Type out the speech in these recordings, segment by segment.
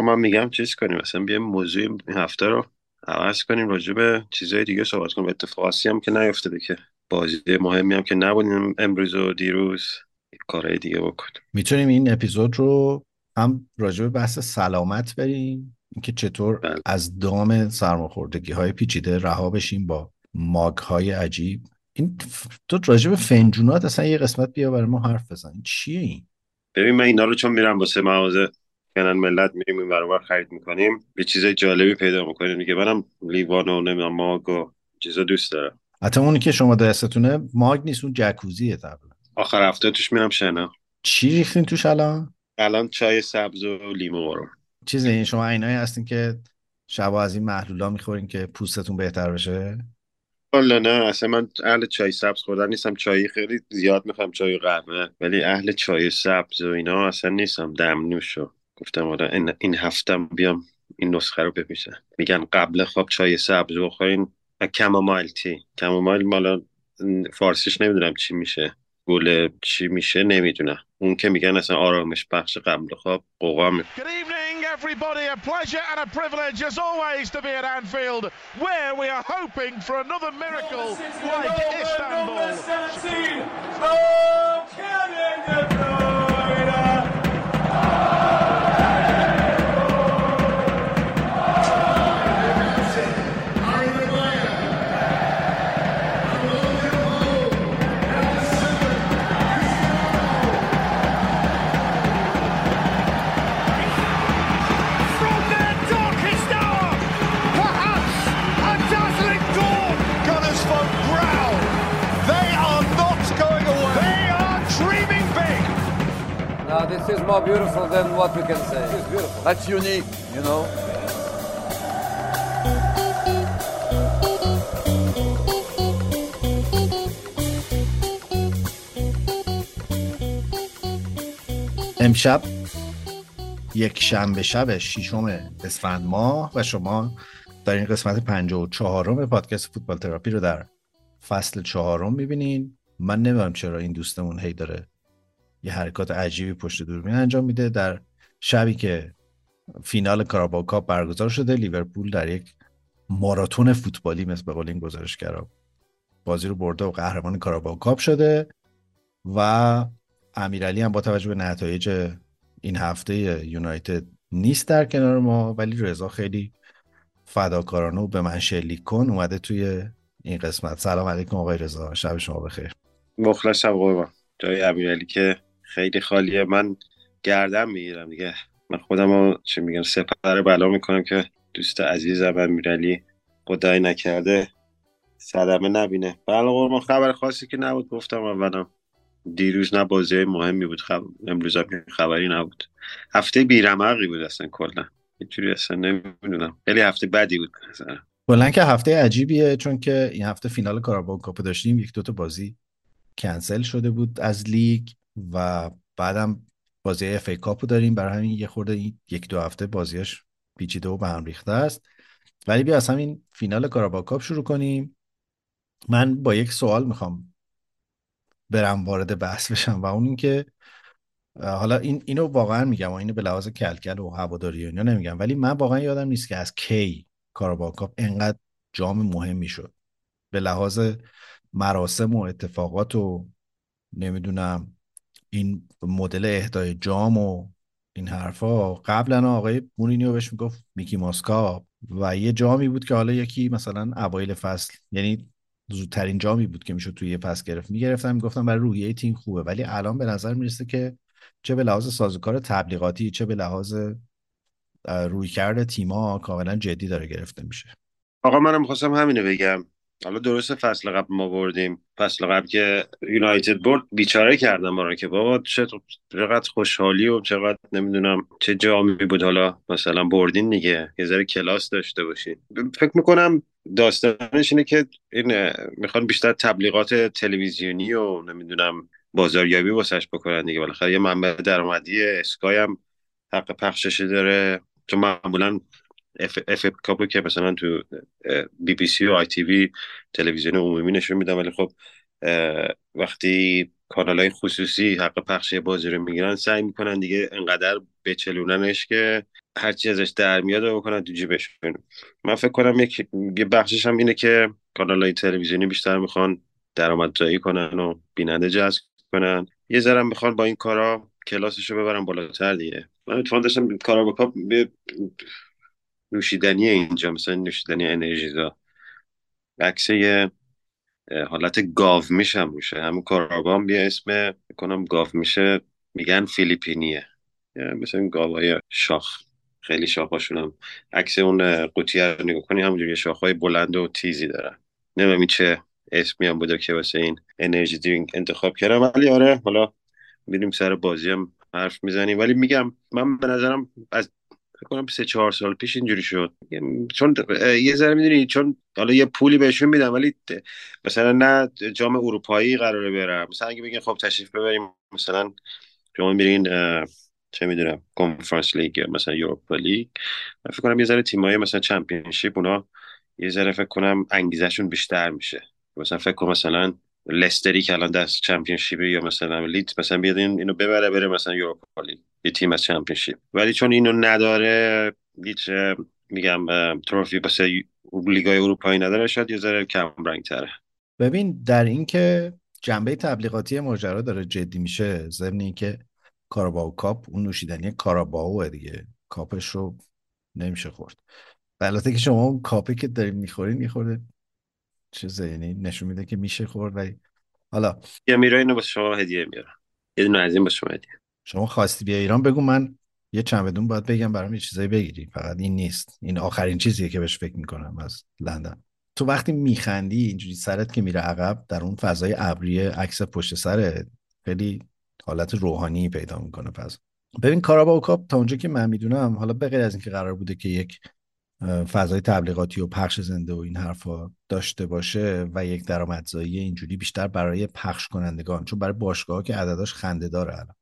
خب من میگم چیز کنیم مثلا بیایم موضوع این هفته رو عوض کنیم راجع به چیزای دیگه صحبت کنیم. اتفاقاتی هم که نیفتاده که بازی مهمی هم که نبودیم امروز و دیروز. کارهای دیگه بکنیم می‌تونیم این اپیزود رو هم راجع به بحث سلامت بریم. اینکه چطور بله. از دام سرماخوردگی های پیچیده رها بشیم با ماگ های عجیب. این تو راجع به فنجونات اصلا یه قسمت بیا برای ما حرف بزن. چیه این؟ ببین من اینا رو چون میرم واسه مغازه کنن ملت میریم این برابر خرید می‌کنیم. یه چیز جالبی پیدا می‌کنیم دیگه منم لیوان و نمی‌دونم ماگ و چیزا دوست دارم. حتی اونی که شما دستتونه ماگ نیست اون جکوزیه طبعا آخر هفته توش میرم شنا. چی ریختین توش الان؟ الان چای سبز و لیمو قرم چیز این شما عینایی هستین که شبا از این محلولا می‌خورین که پوستتون بهتر بشه؟ والا نه اصلا من اهل چای سبز خوردن نیستم. چای خیلی زیاد می‌خوام چای قهوه. ولی اهل چای سبز و اینا اصلا نیستم. دمنوشو گفتم آره این, این هفتم بیام این نسخه رو بپیشم میگن قبل خواب چای سبز بخورین. و کمامایل تی. کمامایل مالا فارسیش نمی‌دونم چی میشه. گل چی میشه نمی‌دونم. اون که میگن اصلا آرامش بخش قبل خواب قوقا Good evening, everybody. A pleasure and a privilege, as always, to be at Anfield, where we are hoping for another miracle like Istanbul. This is more beautiful than what we can say. It's beautiful. That's unique, you know. امشب یک شنبه شب ششم اسفند ماه و شما در این قسمت 54 پادکست فوتبال تراپی رو در فصل چهارم می‌بینین من نمی‌دونم چرا این دوستمون هی داره یه حرکات عجیبی پشت دوربین انجام میده در شبی که فینال کاراباو کاپ برگزار شده لیورپول در یک ماراتون فوتبالی مثل به قول این گزارشگرا بازی رو برده و قهرمان کاراباو کاپ شده و امیرعلی هم با توجه به نتایج این هفته یونایتد نیست در کنار ما ولی رضا خیلی فداکارانه و به من شلیک کن اومده توی این قسمت. سلام علیکم آقای رضا شب شما بخیر. مخلصم قربان. جای امیرعلی که خیلی خالیه. من گردن می‌گیرم دیگه. من خودم رو چی میگن سپر بلا می‌کنم که دوست عزیزم امیرعلی خدایی نکرده صدمه نبینه. بله قربان خبر خاصی که نبود گفتم اولم دیروز نه بازی مهمی بود. خب... امروز هم خبری نبود. هفته بیرمقی بود اصلا کلا. اینجوری اصلا نمی‌دونم. خیلی هفته بدی بود مثلا کلا که هفته عجیبیه چون که این هفته فینال Carabao Cup داشتیم. یک دوتا بازی کنسل شده بود از لیگ. و بعدم بازی FA Cup و داریم. برای همین یه خورده این یک دو هفته بازیاش پیچیده و به هم ریخته است. ولی بیا از همین فینال Carabao Cup شروع کنیم. من با یک سوال می‌خوام برم وارد بحث بشم و اون اینکه حالا این اینو واقعا میگم و اینو به لحاظ کلکل و هواداری و اینا نمیگم ولی من واقعا یادم نیست که از کی کاراباو کاپ انقدر جام مهمی شد به لحاظ مراسم و اتفاقات و نمی‌دونم این مدل اهدای جام و این حرفا. قبلا آقای مورینیو بهش می‌گفت میکی ماسکا. و یه جامی بود که حالا یکی مثلا اوایل فصل یعنی زودترین جامی بود که می‌شد توی یه پس گرفت. می‌گرفتم می‌گفتم برای روحیه تیم خوبه ولی الان به نظر می‌رسه که چه به لحاظ سازوکار تبلیغاتی چه به لحاظ رویکرد تیما کاملا جدی داره گرفته میشه. آقا منم خواستم همینو بگم. حالا درسته فصل قبل ما بردیم. فصل قبل که یونایتد برد بیچاره کردم ما که بابا چقدر خوشحالی و چقدر نمی‌دونم چه جامی بود. حالا مثلا بردین دیگه. یه ذره کلاس داشته باشین. فکر می‌کنم داستانش اینه که این می‌خوان بیشتر تبلیغات تلویزیونی و نمی‌دونم بازاریابی واسش بکنن دیگه. بالاخره یه منبع درآمدی اسکای هم حق پخشش داره. چون معمولا اف, FA Cup و که مثلا تو بی بی سی و آی تی وی تلویزیون عمومی نشون میدن ولی خب وقتی کانال های خصوصی حق پخش بازی رو می‌گیرن سعی می‌کنن دیگه انقدر بچلوننش که هرچی ازش در میاد رو بکنن تو جیبشون. من فکر کنم یک بخشش هم اینه که کانال های تلویزیونی بیشتر می‌خوان درآمدزایی کنن و بیننده جذب کنن. یه ذره می‌خوان با این کارا کلاسش رو ببرن بالاتر دیگه. من اتفاقا داشتم کارا با نوشیدنی اینجا مثلا نوشیدنی انرژیزا. عکس یه حالت گاو میشم روشه همون کاراگاه هم یه اسم کنم گاو میشه میگن فیلیپینیه. مثلا گاوای شاخ خیلی شاخاشون هم. عکس اون قوطی رو نگاه کنی همونجوری شاخهای بلند و تیزی دارن. نمی‌دونم چه اسمی هم بوده که واسه این انرژی درینک انتخاب کردم. ولی آره حالا میریم سر بازی هم حرف می‌زنیم. ولی میگم من به نظرم از فکر کنم سه چهار سال پیش اینجوری شد. چون یه ذره می‌دونی چون حالا یه پولی بهشون میدن ولی مثلا نه جام اروپایی قراره برم. مثلا اگه بگین خب تشریف ببریم مثلا شما میرین چه می‌دونم کنفرانس لیگ مثلا یوروپا لیگ فکر کنم یه ذره تیمایی مثلا چمپیونشیپ اونا یه ذره فکر کنم انگیزشون بیشتر میشه. مثلا فکر کنم مثلا لستری که الان دست چمپیونشیپ یا مثلا لیت مثلا بیاد اینو ببره بره مثلا یوروپا لیگ یه تیم از چمپیونشیپ ولی چون اینو نداره هیچ میگم تروفی واسه لیگای اروپایی نداره شاید یه ذره کم رنگ تره ببین در اینکه جنبه تبلیغاتی ماجرا داره جدی میشه ضمن اینکه کاراباو کاپ اون نوشیدنی کاراباو دیگه. کاپش رو نمیشه خورد. البته که شما اون کاپی که داریم می‌خورین میخورده چه یعنی نشون میده که میشه خورد ولی حالا یا میره اینو با شما هدیه میارم یه دونه از این با شما هدیه. شما خواستی بیا ایران بگو من یه چند بدون باید بگم برام یه چیزایی بگیری. فقط این نیست. این آخرین چیزیه که بهش فکر می‌کنم از لندن. تو وقتی میخندی اینجوری سرت که میره عقب در اون فضای ابری عکس پشت سر خیلی حالت روحانی پیدا می‌کنه پس. ببین کاراباو کاپ تا اونجا که من می‌دونم حالا به غیر از اینکه قرار بوده که یک فضای تبلیغاتی و پخش زنده و این حرفا داشته باشه و یک درآمدزایی اینجوری بیشتر برای پخش کنندگان چون برای باشگاه که عدداش خنده داره الان.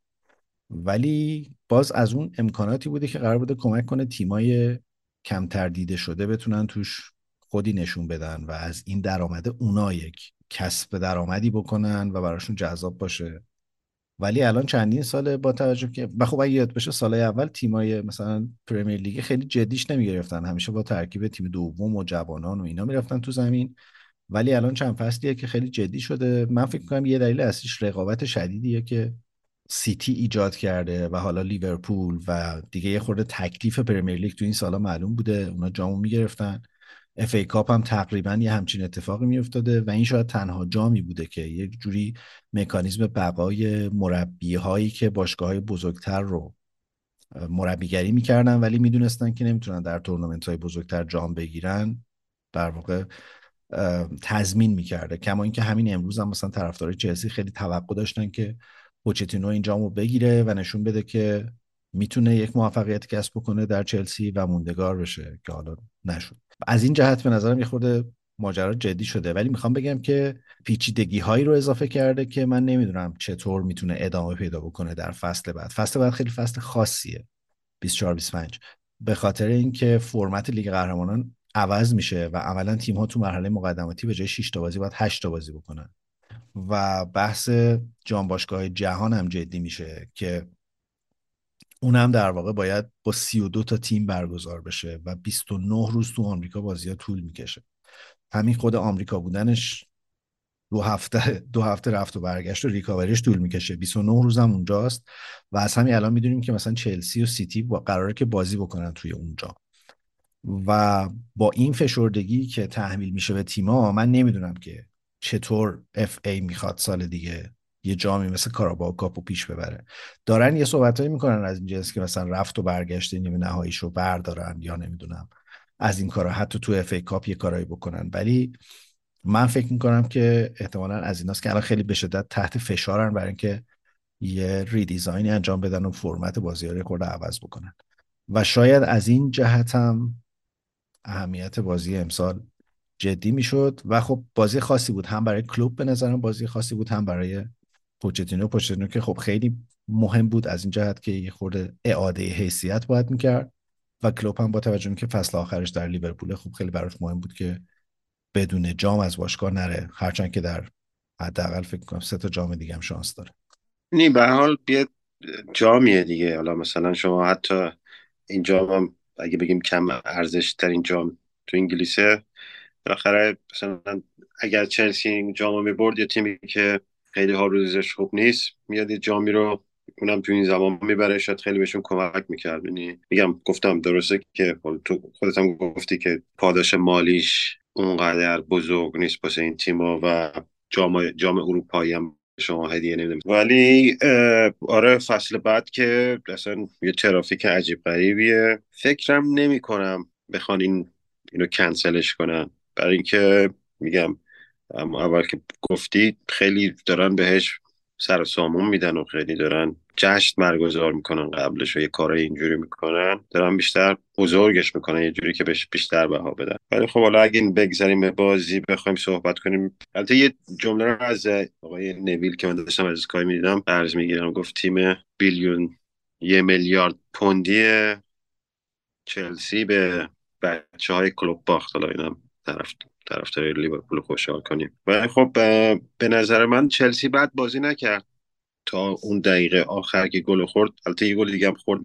ولی باز از اون امکاناتی بوده که قرار بوده کمک کنه تیمای کمتر دیده شده بتونن توش خودی نشون بدن و از این درآمده اونا یک کسب درآمدی بکنن و براشون جذاب باشه. ولی الان چندین ساله با توجه که خب یادت باشه سالهای اول تیمای مثلا Premier League خیلی جدیش نمی‌گرفتن. همیشه با ترکیب تیم دوم و جوانان و اینا می‌رفتن تو زمین. ولی الان چند فصلیه که خیلی جدی شده. من فکر کنم یه دلیل اصلیش رقابت شدیدیه که سیتی ایجاد کرده و حالا لیورپول و دیگه یه خورده تکلیف Premier League تو این سالا معلوم بوده. اونا جامو می‌گرفتن. FA Cup هم تقریبا یه همچین اتفاقی میافتاده و این شاید تنها جامی بوده که یک جوری مکانیزم بقای مربی هایی که باشگاه های بزرگتر رو مربیگری می‌کردن ولی می‌دونستن که نمی‌تونن در تورنمنت های بزرگتر جام بگیرن در واقع تضمین می‌کرده. کما اینکه همین امروز هم مثلا طرفدارای چلسی خیلی توقع داشتن که پوچتینو این جامو بگیره و نشون بده که می‌تونه یک موفقیت کسب بکنه در چلسی و موندگار بشه که حالا نشد. از این جهت به نظرم یه خورده ماجرا جدی شده. ولی می‌خوام بگم که پیچیدگی هایی رو اضافه کرده که من نمی‌دونم چطور می‌تونه ادامه پیدا بکنه در فصل بعد. فصل بعد خیلی فصل خاصیه. 24 25 به خاطر اینکه فرمت لیگ قهرمانان عوض میشه و عملا تیم ها تو مرحله مقدماتی به جای 6 تا بازی باید 8 تا بازی بکنن. و بحث جام باشگاه جهان هم جدی میشه که اونم در واقع باید با 32 تا تیم برگزار بشه و 29 روز تو آمریکا بازی ها طول می‌کشه. همین خود آمریکا بودنش دو هفته دو هفته رفت و برگشت و ریکاوریش طول می‌کشه. 29 روز هم اونجاست و از همین الان می‌دونیم که مثلا چلسی و سیتی با قراره که بازی بکنن توی اونجا. و با این فشردگی که تحمیل میشه به تیما من نمی‌دونم که چطور اف ای می‌خواد سال دیگه یه جامی مثل کاراباو کاپو پیش ببره. دارن یه صحبتایی می‌کنن از این جنس که مثلا رفت و برگشت نیمه نهاییشو بردارن یا نمی‌دونم. از این کارا حتی تو اف ای کاپ یه کارایی بکنن. ولی من فکر می‌کنم که احتمالا از ایناست که الان خیلی به شدت تحت فشارن برای اینکه یه ریدیزاینی انجام بدن و فرمت بازی ها رو عوض بکنن. و شاید از این جهت هم اهمیت بازی امسال جدی می‌شد. و خب بازی خاصی بود. هم برای کلوب به نظرم بازی خاصی بود هم برای پوچتینو پوچتینو که خب خیلی مهم بود از این جهت که یه خورده اعاده حیثیت باید می‌کرد و کلوب هم با توجه که فصل آخرش در لیورپول خب خیلی براش مهم بود که بدون جام از باشگاه نره هرچند که در حداقل فکر کنم سه تا جام دیگه هم شانس داره. نی به حال بیاد جامیه دیگه. حالا مثلا شما حتی این جام هم اگه بگیم کم ارزش ترین جام تو انگلیسه بالاخره مثلا اگر چلسی این جام می‌برد یه تیمی که خیلی ها روزش خوب نیست. میاد جامی رو اونم تو این زمان می‌بره شاید خیلی بهشون کمک می‌کرد. یعنی میگم گفتم درسته که تو خودت هم گفتی که پاداش مالیش اونقدر بزرگ نیست واسه این تیما و جام جام اروپایی هم شما هدیه نمیدم. ولی آره فصل بعد که اصلا یه ترافیک عجیب غریبیه. فکرم نمی کنم بخوان این اینو کنسلش کنن. برای اینکه میگم اول که گفتی خیلی دارن بهش سر سامون میدن و خیلی دارن جشن برگزار می‌کنن قبلش و یه کارای اینجوری می‌کنن. دارن بیشتر بزرگش می‌کنن یه جوری که بهش بیشتر بها بدن. ولی خب حالا اگه این بگذاریم به بازی بخوایم صحبت کنیم. البته یه جمله رو از آقای نویل که من داشتم از اسکای می‌دیدم قرض می‌گیرم گفت تیم بیلیون یه میلیارد پوندی چلسی به بچه های کلوب باخت. حالا اینم طرف طرفدار لیورپول خوشحال کنیم. و خب به نظر من چلسی بعد بازی نکرد. تا اون دقیقه آخر که گل خورد البته یه گل دیگه هم خورد.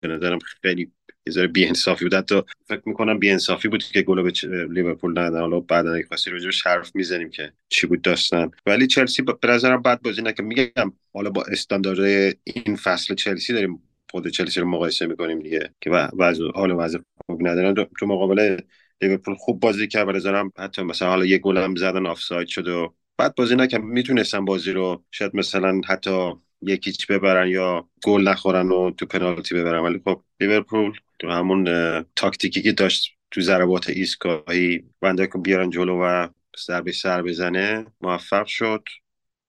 به نظرم خیلی یه ذره بی‌انصافی بود. حتی فکر می‌کنم بی‌انصافی بود که گل به لیورپول ندادن حالا بعدا یک خاصی روش حرف می‌زنیم که چی بود داستان. ولی چلسی به نظرم بعد بازی نکرد. میگم حالا با استاندارد این فصل چلسی داریم خود چلسی رو مقایسه می‌کنیم دیگه که وضع حال وضع خوب ندارن تو مقابل لیورپول خوب بازی کرد به نظرم حتی مثلا حالا یه گل هم زدن آفساید شد و بعد بازی نکرد می‌تونستن بازی رو شاید مثلا حتی یکیچ ببرن یا گل نخورن و تو پنالتی ببرن. ولی خب لیورپول تو همون تاکتیکی که داشت تو ضربات ایستگاهی بنده که بیارن جلو و سر به سر بزنه موفق شد.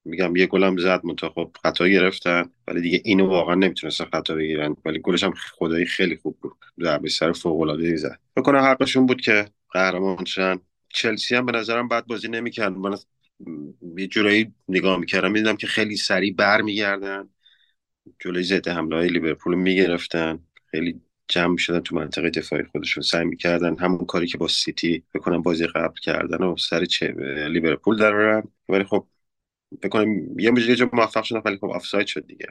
میگم یه گلم زد منتها خطا گرفتن ولی دیگه اینو واقعا نمی‌تونستن خطا بگیرن. ولی گلش هم خدایی خیلی خوب بود. در به سر فوق العاده زد. بکنم حقشون بود که قهرمان شدن چلسی هم به نظرم بعد بازی نمی‌کرد. من یه جورایی نگاه می‌کردم می‌دیدم که خیلی سریع برمیگردن. جلوی ضد حمله های لیورپول می‌گرفتن. خیلی جمع شدن تو منطقه دفاعی خودشون. سعی می‌کردن همون کاری که با سیتی بکنن بازی قبل کردن و سر چه لیورپول درارن ولی خب بکنم یه یه جا موفق شدن ولی خب آفساید شد دیگه.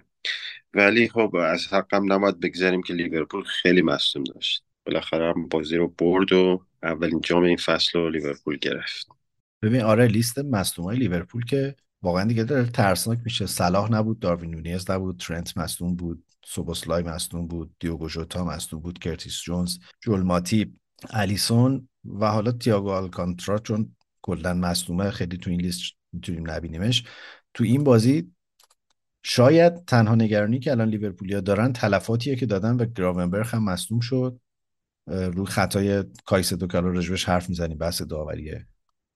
ولی خب از حقم نباید بگذاریم که لیورپول خیلی مصدوم داشت. بالاخره هم بازی رو برد و اولین جام این فصل رو لیورپول گرفت. ببین آره لیست مصدومای لیورپول که واقعا دیگه داره ترسناک میشه. صلاح نبود داروین نونیز نبود ترنت مصدوم بود سوبوسلای مصدوم بود دیوگو ژوتا مصدوم بود کرتیس جونز جول ماتیب الیسون و حالا تییاگو آلکانترا چون کلا مصدومه خیلی تو این لیست می‌تونیم نبینیمش. تو این بازی شاید تنها نگرانی که الان لیورپولیا دارن تلفاتیه که دادن و گراونبرگ هم مصدوم شد. روی خطای کایسدو رجبش حرف می‌زنیم بحث داوری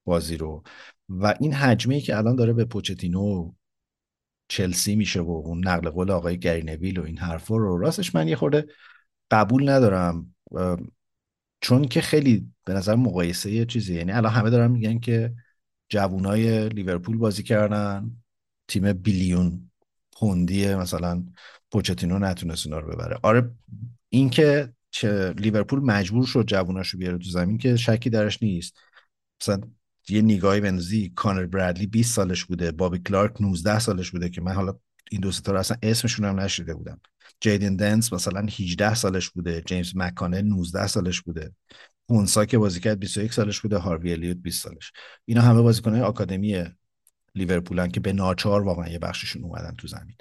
بازی رو. و این حجمه که الان داره به پوچتینو چلسی میشه و اون نقل قول آقای گرینویل و این حرفا رو راستش من یه خورده قبول ندارم. چون که خیلی به نظر مقایسه یه چیزی یعنی الان همه دارن میگن که جوونای لیورپول بازی کردن. تیم بیلیون پوندی مثلا پوچتینو نتونست اونا رو ببره. آره اینکه چه لیورپول مجبور شد جووناشو بیاره تو زمین که شکی درش نیست. مثلا یه نگاهی بندازی کانر برادلی 20 سالش بوده بابی کلارک 19 سالش بوده که من حالا این دو تا رو اصلا اسمشون هم نشیده بودم. جیدن دنس مثلا 18 سالش بوده جیمز مکانه 19 سالش بوده. اونسا که بازی کرد 21 سالش بوده هاروی الیوت 20 سالش. اینا همه بازیکنهای آکادمی لیورپولن که به ناچار واقعا یه بخششون اومدن تو زمین.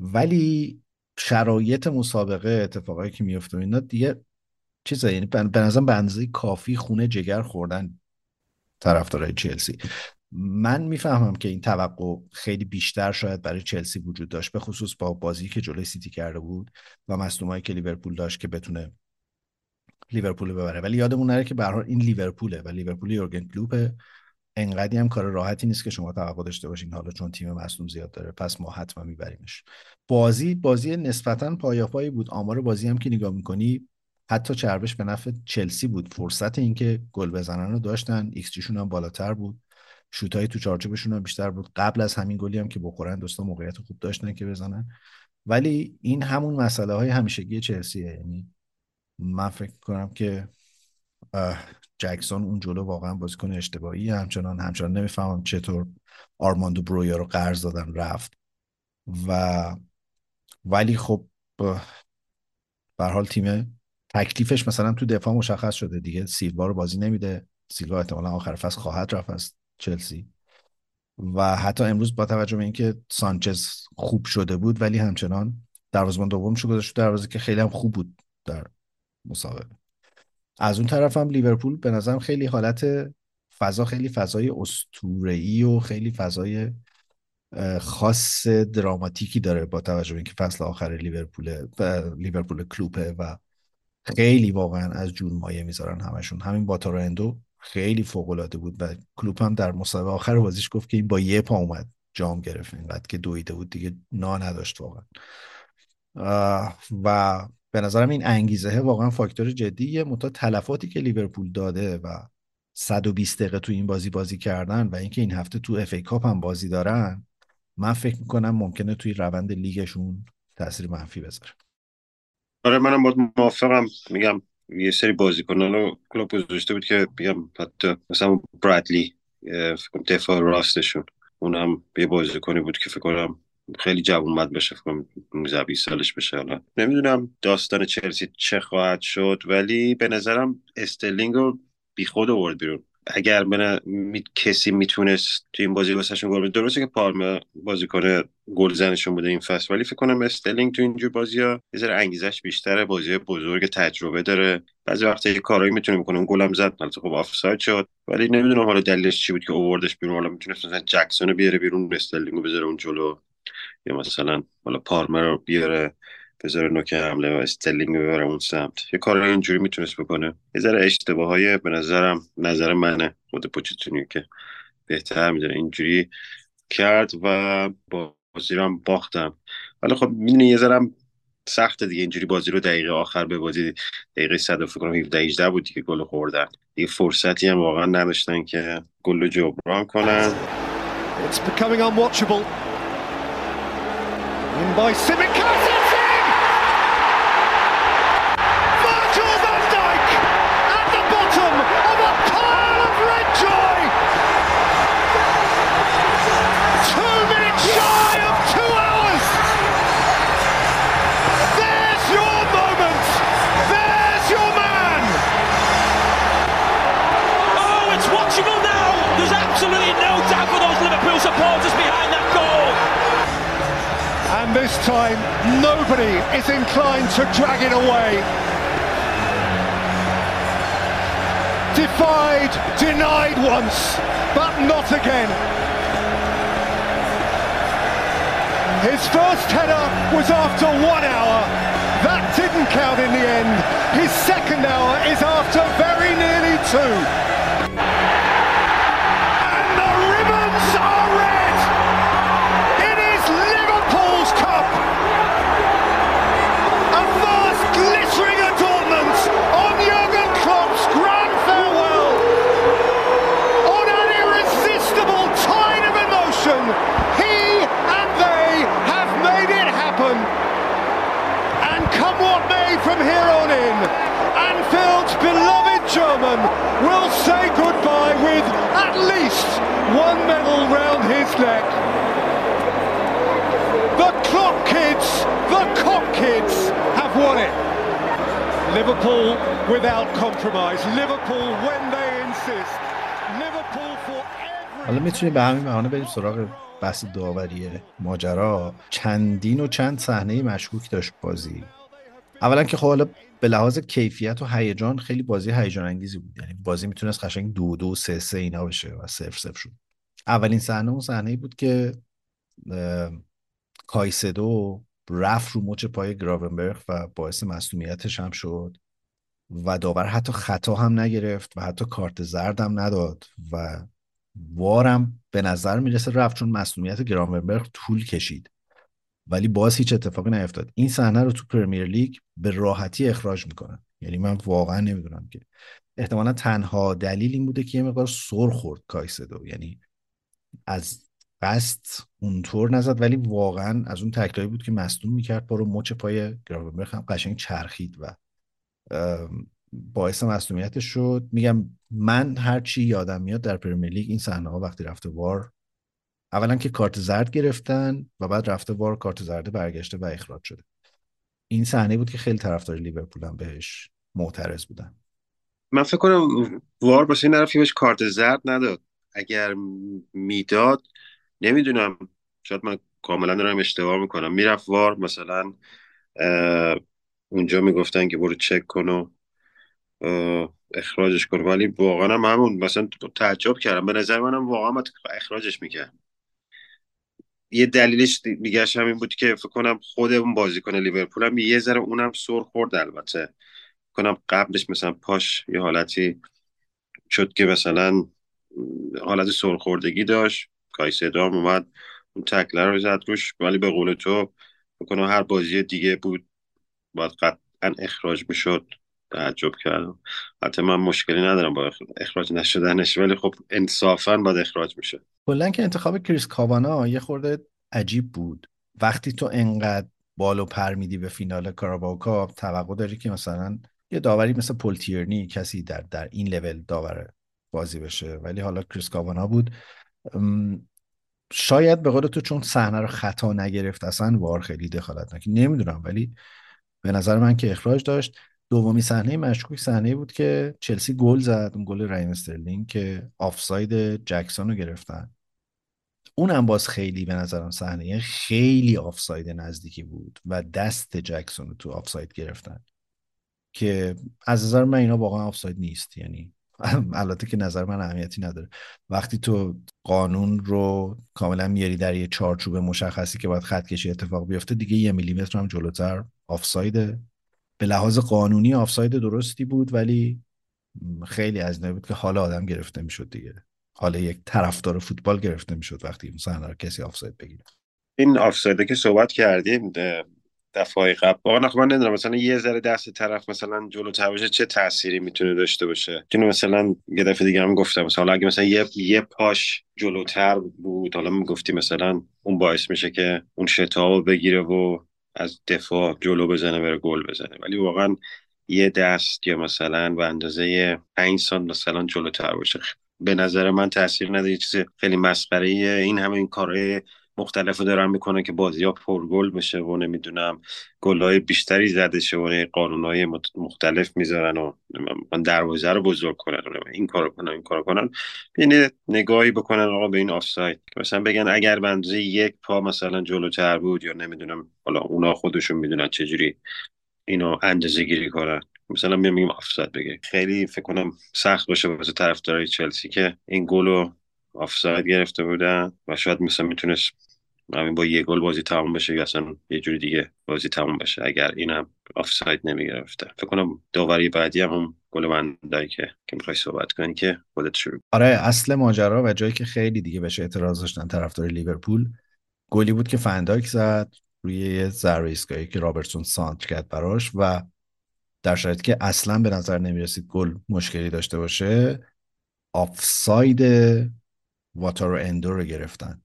ولی شرایط مسابقه اتفاقایی که میفته اینا دیگه چیزه یعنی به نظرم به اندازه کافی خونه جگر خوردن طرفدارای چلسی. من می‌فهمم که این توقع خیلی بیشتر شاید برای چلسی وجود داشت به خصوص با بازی که جلوی سیتی کرده بود و مصدومایی که لیورپول داشت که بتونه لیورپول ببره. ولی یادمون نره که به این لیورپوله و لیورپول یورگن کلوپ انقدی هم کار راحتی نیست که شما توقع داشته باشین حالا چون تیم مصدوم زیاد داره. پس ما حتما میبریمش. بازی بازی نسبتا پایاپایی بود. آمار بازی هم که نگاه می‌کنی حتی چربش به نفع چلسی بود. فرصت اینکه گل بزنن رو داشتن. ایکس جیشون هم بالاتر بود. شوتای تو چارچوبشون هم بیشتر بود. قبل از همین گلی هم که بخورن دو سه تا موقعیت خوب داشتن که بزنن. ولی این همون مسئله های همیشگی چلسیه. یعنی من فکر کنم که جکسون اون جلو واقعا بازیکن اشتباهی همچنان همچنان نمی‌فهمم چطور آرماندو برویا رو قرض دادن رفت. و ولی خب به حال تیم تکلیفش مثلا تو دفاع مشخص شده دیگه. سیلوا رو بازی نمیده. سیلوا احتمالا آخر فصل خواهد رفت از چلسی. و حتی امروز با توجه به اینکه سانچز خوب شده بود ولی همچنان دروازه‌بان دوم شو گذاشت دروازه که خیلی هم خوب بود در مسابقه. از اون طرف هم لیورپول به نظرم خیلی حالت فضا خیلی فضای اسطوره‌ای و خیلی فضای خاص دراماتیکی داره با توجه به اینکه فصل آخر لیورپول لیورپول کلوپه و خیلی واقعا از جون مایه می‌ذارن همشون. همین با اندو خیلی فوق العاده بود و کلوپ هم در مسابقه آخر بازیش گفت که این با یه پا اومد جام گرفت اینقدر که دویده بود. دیگه نا نداشت واقعا. و به نظرم این انگیزه واقعا فاکتور جدیه. متا تلفاتی که لیورپول داده و 120 دقیقه تو این بازی بازی کردن و اینکه این هفته تو اف ای کاپ هم بازی دارن من فکر می‌کنم ممکنه توی روند لیگشون تاثیر منفی بذاره. آره منم باید موافقم. میگم یه سری بازیکنان رو کلوب گذاشته بود که میگم حتی مثلا برادلی دفاع راستشون اونم یه بازیکنی بود که فکر کنم خیلی جوونم باشه فکر کنم 19 سالش بشه حالا. نمی‌دونم داستان چلسی چه خواهد شد ولی به نظرم استرلینگ رو بیخود آورد بیرون. اگر من می... کسی می‌تونست تو این بازی واسهشون گل درسته که پالمر بازیکن گلزنشون بوده این فصل ولی فکر کنم استرلینگ تو اینجور بازی ها یه ذره انگیزش بیشتره بازی بزرگ تجربه داره. بعضی وقتا یه کارایی می‌تونه می‌کنه اون گلم زد البته خب آفساید شد ولی نمی‌دونم حالا دلیلش چی بود که اووردش بیرون حالا می‌تونست مثلا جکسون بیاره بیرون استرلینگ رو بذاره اون جلو. یا مثلا حالا پارما رو بیاره بذاره نوک حمله و استلینگ ببره اون سمت. یه کار اینجوری می‌تونست بکنه. یه ذره اشتباه های به نظرم نظر منه خود پوچتونیو که بهتر می‌دونه. اینجوری کرد و بازی رو هم باختم. ولی خب می‌دونی یه ذره سخته دیگه اینجوری بازی رو دقیقه آخر به بازی دقیقه 100 فکر کنم 17 18 بود دیگه گل خوردن. دیگه فرصتی هم واقعا نداشتن که گل رو جبران کنن. It's becoming. In by Simicast. Time, nobody is inclined to drag it away. Defied, denied once, but not again. His first header was after one hour. That didn't count in the end. His second hour is after very nearly two. می‌تونیم به همین بهانه بریم سراغ بحث داوری ماجرا. چندین و چند صحنه مشکوک داشت بازی. اولا که خب حالا به لحاظ کیفیت و هیجان خیلی بازی هیجان انگیزی بود. یعنی بازی می‌تونست قشنگ دو دو سه سه اینا بشه و صفر صفر شد. اولین صحنه اون صحنه بود که کایسدو رفت رو مچ پای گراونبرگ و باعث مصومیتش هم شد و داور حتی خطا هم نگرفت و حتی کارت زرد هم نداد و وارم به نظر می‌رسه رفت چون مصومیت گرامبرگ طول کشید. ولی باز هیچ اتفاقی نیفتاد. این صحنه رو تو پرمیر لیگ به راحتی اخراج می‌کنن. یعنی من واقعا نمی‌دونم که. احتمالا تنها دلیل این بوده که یه مقدار سر خورد کایسدو. یعنی از قصد اونطور نزد. ولی واقعا از اون تکلایی بود که مصدوم می‌کرد. با رو مچ پای گراونبرگ هم قشنگ چرخید و باعث مصدومیتش شد. میگم من هر چی یادم میاد در پرمیر لیگ این صحنه ها وقتی رفته وار اولا که کارت زرد گرفتن و بعد رفته وار کارت زرد برگشته و اخراج شده. این صحنه بود که خیلی طرفدار لیورپول هم بهش معترض بودن. من فکر کنم وار واسه این حرفی بهش کارت زرد نداد. اگر می‌داد نمی‌دونم. شاید من کاملا دارم اشتباه می‌کنم. می‌رفت وار مثلا اونجا می‌گفتن که برو چک کن و اخراجش کن ولی واقعا هم همون مثلا تعجب کردم. به نظر منم واقعا اخراجش می‌کرد. یه دلیلش میگشت همین بود که فکر کنم خود اون بازیکن لیورپول هم یه ذره اونم سر خورد البته. کنم قبلش مثلا پاش یه حالتی شد که مثلا حالت سرخوردگی داشت. کایسدو هم اومد اون تکلر رو زد روش. ولی به قول تو کنم هر بازی دیگه بود باید قطعا اخراج می‌شد. تعجب کردم. حتی من مشکلی ندارم با اخراج نشدنش ولی خب انصافا باید اخراج میشه کلا که انتخاب کریس کاوانا یه خورده عجیب بود. وقتی تو انقدر بالو پر میدی به فینال کاراباو کاپ توقع داری که مثلا یه داوری مثل پل تیرنی کسی در در این لول داور بازی بشه. ولی حالا کریس کاوانا بود. شاید به قول تو چون صحنه رو خطا نگرفت اصلا وار خیلی دخالت نکرد نمی‌دونم ولی به نظر من که اخراج داشت. دومی صحنه مشکوک صحنه بود که چلسی گل زد اون گل رحیم استرلینگ که آفساید جکسون رو گرفتن. اونم باز خیلی به نظرم صحنه خیلی آفساید نزدیکی بود و دست جکسون رو تو آفساید گرفتن که از نظر من اینا واقعا آفساید نیست. یعنی البته که نظر من اهمیتی نداره. وقتی تو قانون رو کاملا میاری در یه چارچوب مشخصی که باید خط کشی اتفاق بیفته دیگه یه میلیمتر هم جلوتر آفساید به لحاظ قانونی آفساید درستی بود ولی خیلی از بود که حال آدم گرفته می‌شد دیگه. حال یک طرفدار فوتبال گرفته می‌شد وقتی صحنه رو کسی آفساید بگیره. این آفسایده که صحبت کردیم دفعه قبل. واقعا خب من نمی‌دونم مثلا یه ذره دست طرف مثلا جلو باشه چه تأثیری می‌تونه داشته باشه؟ چون مثلا یه دفعه دیگه هم گفتم مثلا اگه مثلا یه یه پاش جلوتر بود حالا می‌گفتی مثلا اون باعث میشه که اون شتاب بگیره و از دفاع جلو بزنه بره گل بزنه. ولی واقعا یه دست یا مثلا به اندازه 5 سانت مثلا جلوتر باشه. به نظر من تاثیر نداره. چیز خیلی مسخره این همه این کارهای مختلف دارن می‌کنن که بازی ها پرگل بشه و نمی‌دونم گل های بیشتری زده شه و قانون های مختلف می‌ذارن و دروازه رو بزرگ کنن. و این کارو کنن این کارو کنن. یعنی نگاهی بکنن آقا به این آفساید. مثلا بگن اگر بنزه یک پا مثلا جلوتر بود یا نمی‌دونم حالا اونا خودشون می‌دونن چجوری اینو اندازه گیری کنن. مثلا میام میگم آفساید بگه خیلی فکر کنم سخت باشه واسه طرفدارای چلسی که این گل آفساید گرفته بودن و شاید مثلا می‌تونست همین با یه گل بازی تموم بشه یا اصلا یه جوری دیگه بازی تموم بشه. اگر اینم آفساید نمی‌گرفته. فکر کنم داوری بعدی هم گل بندایی که که می‌خوای صحبت کنی که خودت شروع آره اصل ماجرا و جایی که خیلی دیگه بهش اعتراض داشتن طرفدار لیورپول گلی بود که فندایک زد روی ضربه ایستگاهی که رابرتسون سانتر کرد براش و در شرایطی که اصلا به نظر نمی‌رسید گل مشکلی داشته باشه آفساید واتارو اندو رو گرفتن.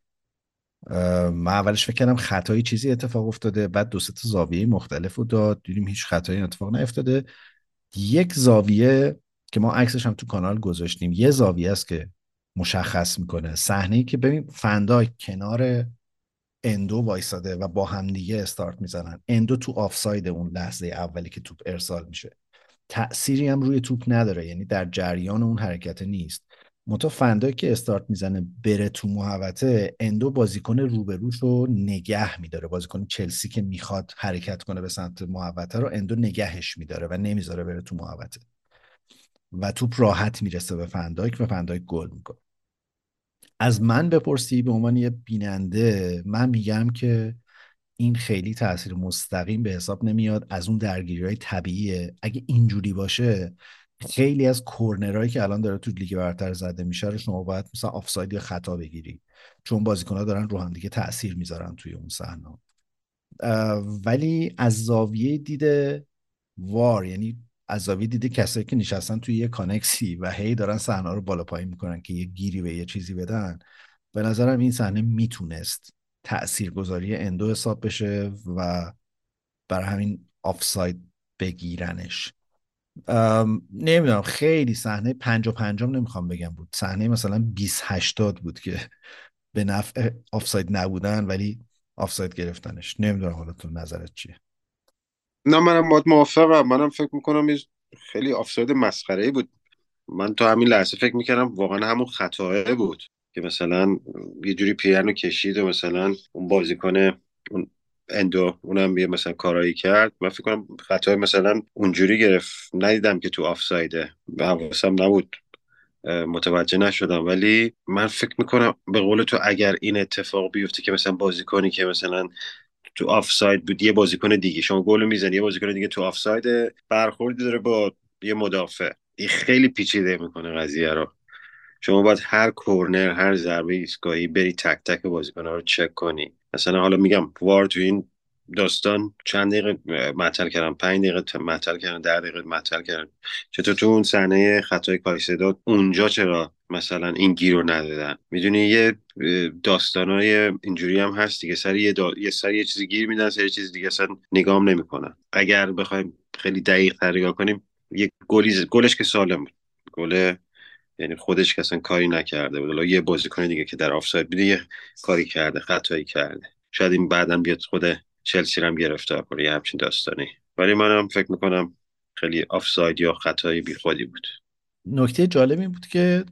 من اولش فکر کردم خطایی چیزی اتفاق افتاده بعد دو تا زاویه مختلف رو داد دیدیم هیچ خطایی اتفاق نیفتاده. یک زاویه که ما عکسش هم تو کانال گذاشتیم یه زاویه است که مشخص می‌کنه. صحنه که ببین فن دایک کنار اندو وایساده و با همدیگه استارت می‌زنن. اندو تو آفساید اون لحظه اولی که توپ ارسال میشه. تأثیری هم روی توپ نداره یعنی در جریان اون حرکت نیست. منتها فن دایک که استارت می‌زنه بره تو محوطه اندو بازیکن روبروش رو نگه میداره. بازیکن چلسی که می‌خواد حرکت کنه به سمت محوطه رو اندو نگهش میداره و نمی‌ذاره بره تو محوطه. و توپ راحت می‌رسه به فندایک و فندایک گل می‌کنه. از من بپرسی به عنوان یه بیننده من میگم که این خیلی تاثیر مستقیم به حساب نمیاد. از اون درگیری های طبیعیه. اگه اینجوری باشه خیلی از کورنرهایی که الان داره تو لیگ برتر زده میشه رو شما باید مثلا آفساید یا خطا بگیری. چون بازیکنها دارن رو هم دیگه تاثیر می‌ذارن توی اون صحنه. ولی از زاویه دیده وار یعنی از زاویه دیده کسایی که نشستن توی یه کانکسی و هی دارن صحنه رو بالا پایین می‌کنن که یه گیری به یه چیزی بدن به نظرم این صحنه می‌تونست تاثیرگذاری اندو حساب بشه و بر همین آفساید بگیرنش. نمی‌دونم خیلی صحنه پنج و پنجم نمی‌خوام بگم بود. صحنه مثلا 20 80 بود که به نفع آفساید نبودن ولی آفساید گرفتنش. نمی‌دونم حالا تو نظرت چیه. نه منم باید موافقم. منم فکر می‌کنم خیلی آفساید مسخره بود. من تو همین لحظه فکر می‌کردم واقعا همون خطاه بود که مثلا یه جوری پیرن کشید و مثلا اون بازیکن اندو اونم یه مثلا کارایی کرد. من فکر کنم خطای مثلا اونجوری گرفت. ندیدم که تو آفسایده. حواسم نبود. متوجه نشدم. ولی من فکر می‌کنم به قول تو اگر این اتفاق بیفته که مثلا بازیکنی که مثلا تو آفساید بود یه بازیکن دیگه. شما گل می‌زنی یه بازیکن دیگه تو آفساید برخوردی داره با یه مدافع. این خیلی پیچیده می‌کنه قضیه رو. شما باید هر کورنر هر ضربه ایستگاهی بری تک تک بازیکن‌ها رو چک کنی. مثلا حالا میگم وار تو این داستان چند دقیقه مطل کردم پنج دقیقه مطل کردم ده دقیقه مطل کردم چطور تو اون صحنه خطای کایسداد اونجا چرا مثلا این گیر رو ندادن؟ می‌دونی یه داستانای اینجوری هم هست دیگه. سر یه, یه سر یه چیزی گیر میدن سر یه چیز دیگه اصلا نگام نمی‌کنن. اگر بخوایم خیلی دقیق تر کنیم یه گلی گلش که سالم بود. گل یعنی خودش اصلا کاری نکرده بود. یه بازیکن دیگه که در آفساید بوده یه کاری کرده خطایی کرده. شاید این بعدا بیاد خود چلسی هم گرفتار کنه یه همچین داستانی. ولی منم فکر می‌کنم خیلی آفساید یا خطایی بیخودی بود. نکته جالبی بود که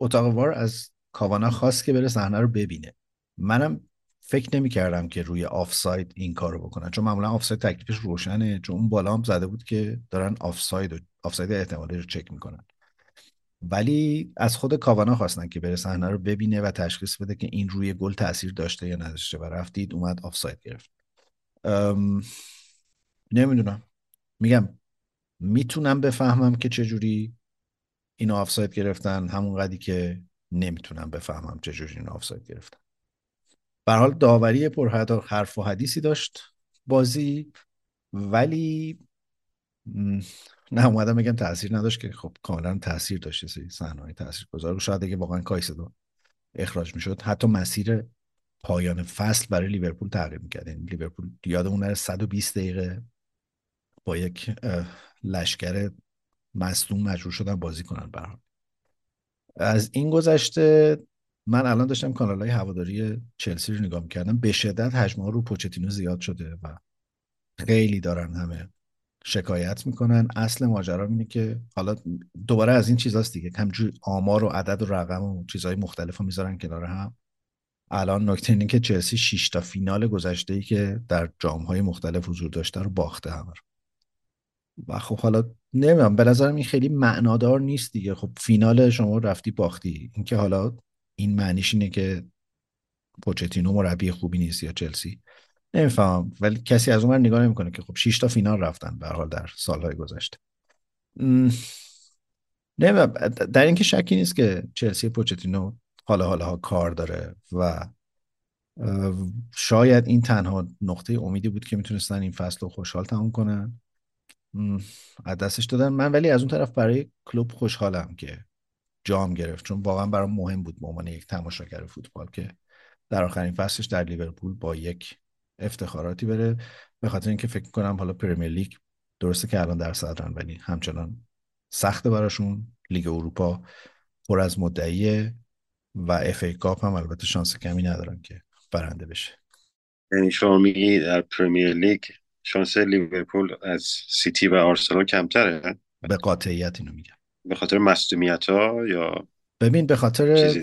اتاق وار از کاوانا خواست که بره صحنه رو ببینه. منم فکر نمی کردم که روی آفساید این کار رو بکنن. چون معمولا آفساید تکلیفش روشنه. چون اون بالا هم زده بود که دارن آفساید و آفساید احتمالی رو چک می‌کنن. ولی از خود کاوانا خواستن که بره صحنه رو ببینه و تشخیص بده که این روی گل تاثیر داشته یا نداشته و رفت دید اومد آفساید گرفت. نمی‌دونم. میگم می‌تونم بفهمم که چجوری اینو آفساید گرفتن همون قدی که نمی‌تونم بفهمم چجوری اینو آفساید گرفتن. به حال داوری پر حرف و حدیثی داشت بازی ولی نه اومدم بگم تاثیر نداشت که خب کاملا تاثیر داشت سری صحنه تاثیر گذار و شاید اگه واقعا کایسدو اخراج می‌شد حتی مسیر پایان فصل برای لیورپول تغییر می‌کرد. یعنی لیورپول یادمون نره 120 دقیقه با یک لشکر مصدوم مجبور شدن بازی کنن برام از این گذشته من الان داشتم کانال های هواداری چلسی رو نگاه می‌کردم. به شدت حجم رو پوچتینو زیاد شده و خیلی دارن همه شکایت می‌کنن. اصل ماجرا اینه که حالا دوباره از این چیزاست دیگه. همجور آمار و عدد و رقم و چیزهای مختلف رو می‌ذارن کنار هم. الان نکته اینه که چلسی 6 تا فینال گذشته ای که در جام های مختلف حضور داشته رو باخته همه و خب حالا نمی‌دونم به نظرم این خیلی معنادار نیست دیگه. خب فینال شما رفتی باختی. اینکه حالا این معنیش اینه که پوچتینو مربی خوبی نیست یا چلسی. نمی‌فهمم. ولی کسی از اون نگاه نمی‌کنه که خب 6 تا فینال رفتن به حال در سالهای گذشته. نه در اینکه شکی نیست که چلسی پوچتینو حالا حالا ها کار داره و شاید این تنها نقطه امیدی بود که می‌تونستن این فصل رو خوشحال تموم کنن. از دستش دادن. من ولی از اون طرف برای کلوب خوشحالم که جام گرفت. چون واقعا برام مهم بود به عنوان یک تماشاگر فوتبال که در آخرین فصلش در لیورپول با یک افتخاراتی بره. به خاطر اینکه فکر کنم حالا پرمیر لیگ درسته که الان در صدرن ولی همچنان سخته براشون. لیگ اروپا پر از مدعیه و اف ای کاپ هم البته شانس کمی ندارن که برنده بشه. یعنی شما میگی در پرمیر لیگ شانس لیورپول از سیتی و آرسنال کمتره؟ به قاطعیت اینو میگم. به خاطر مصدومیت ها یا ببین به خاطر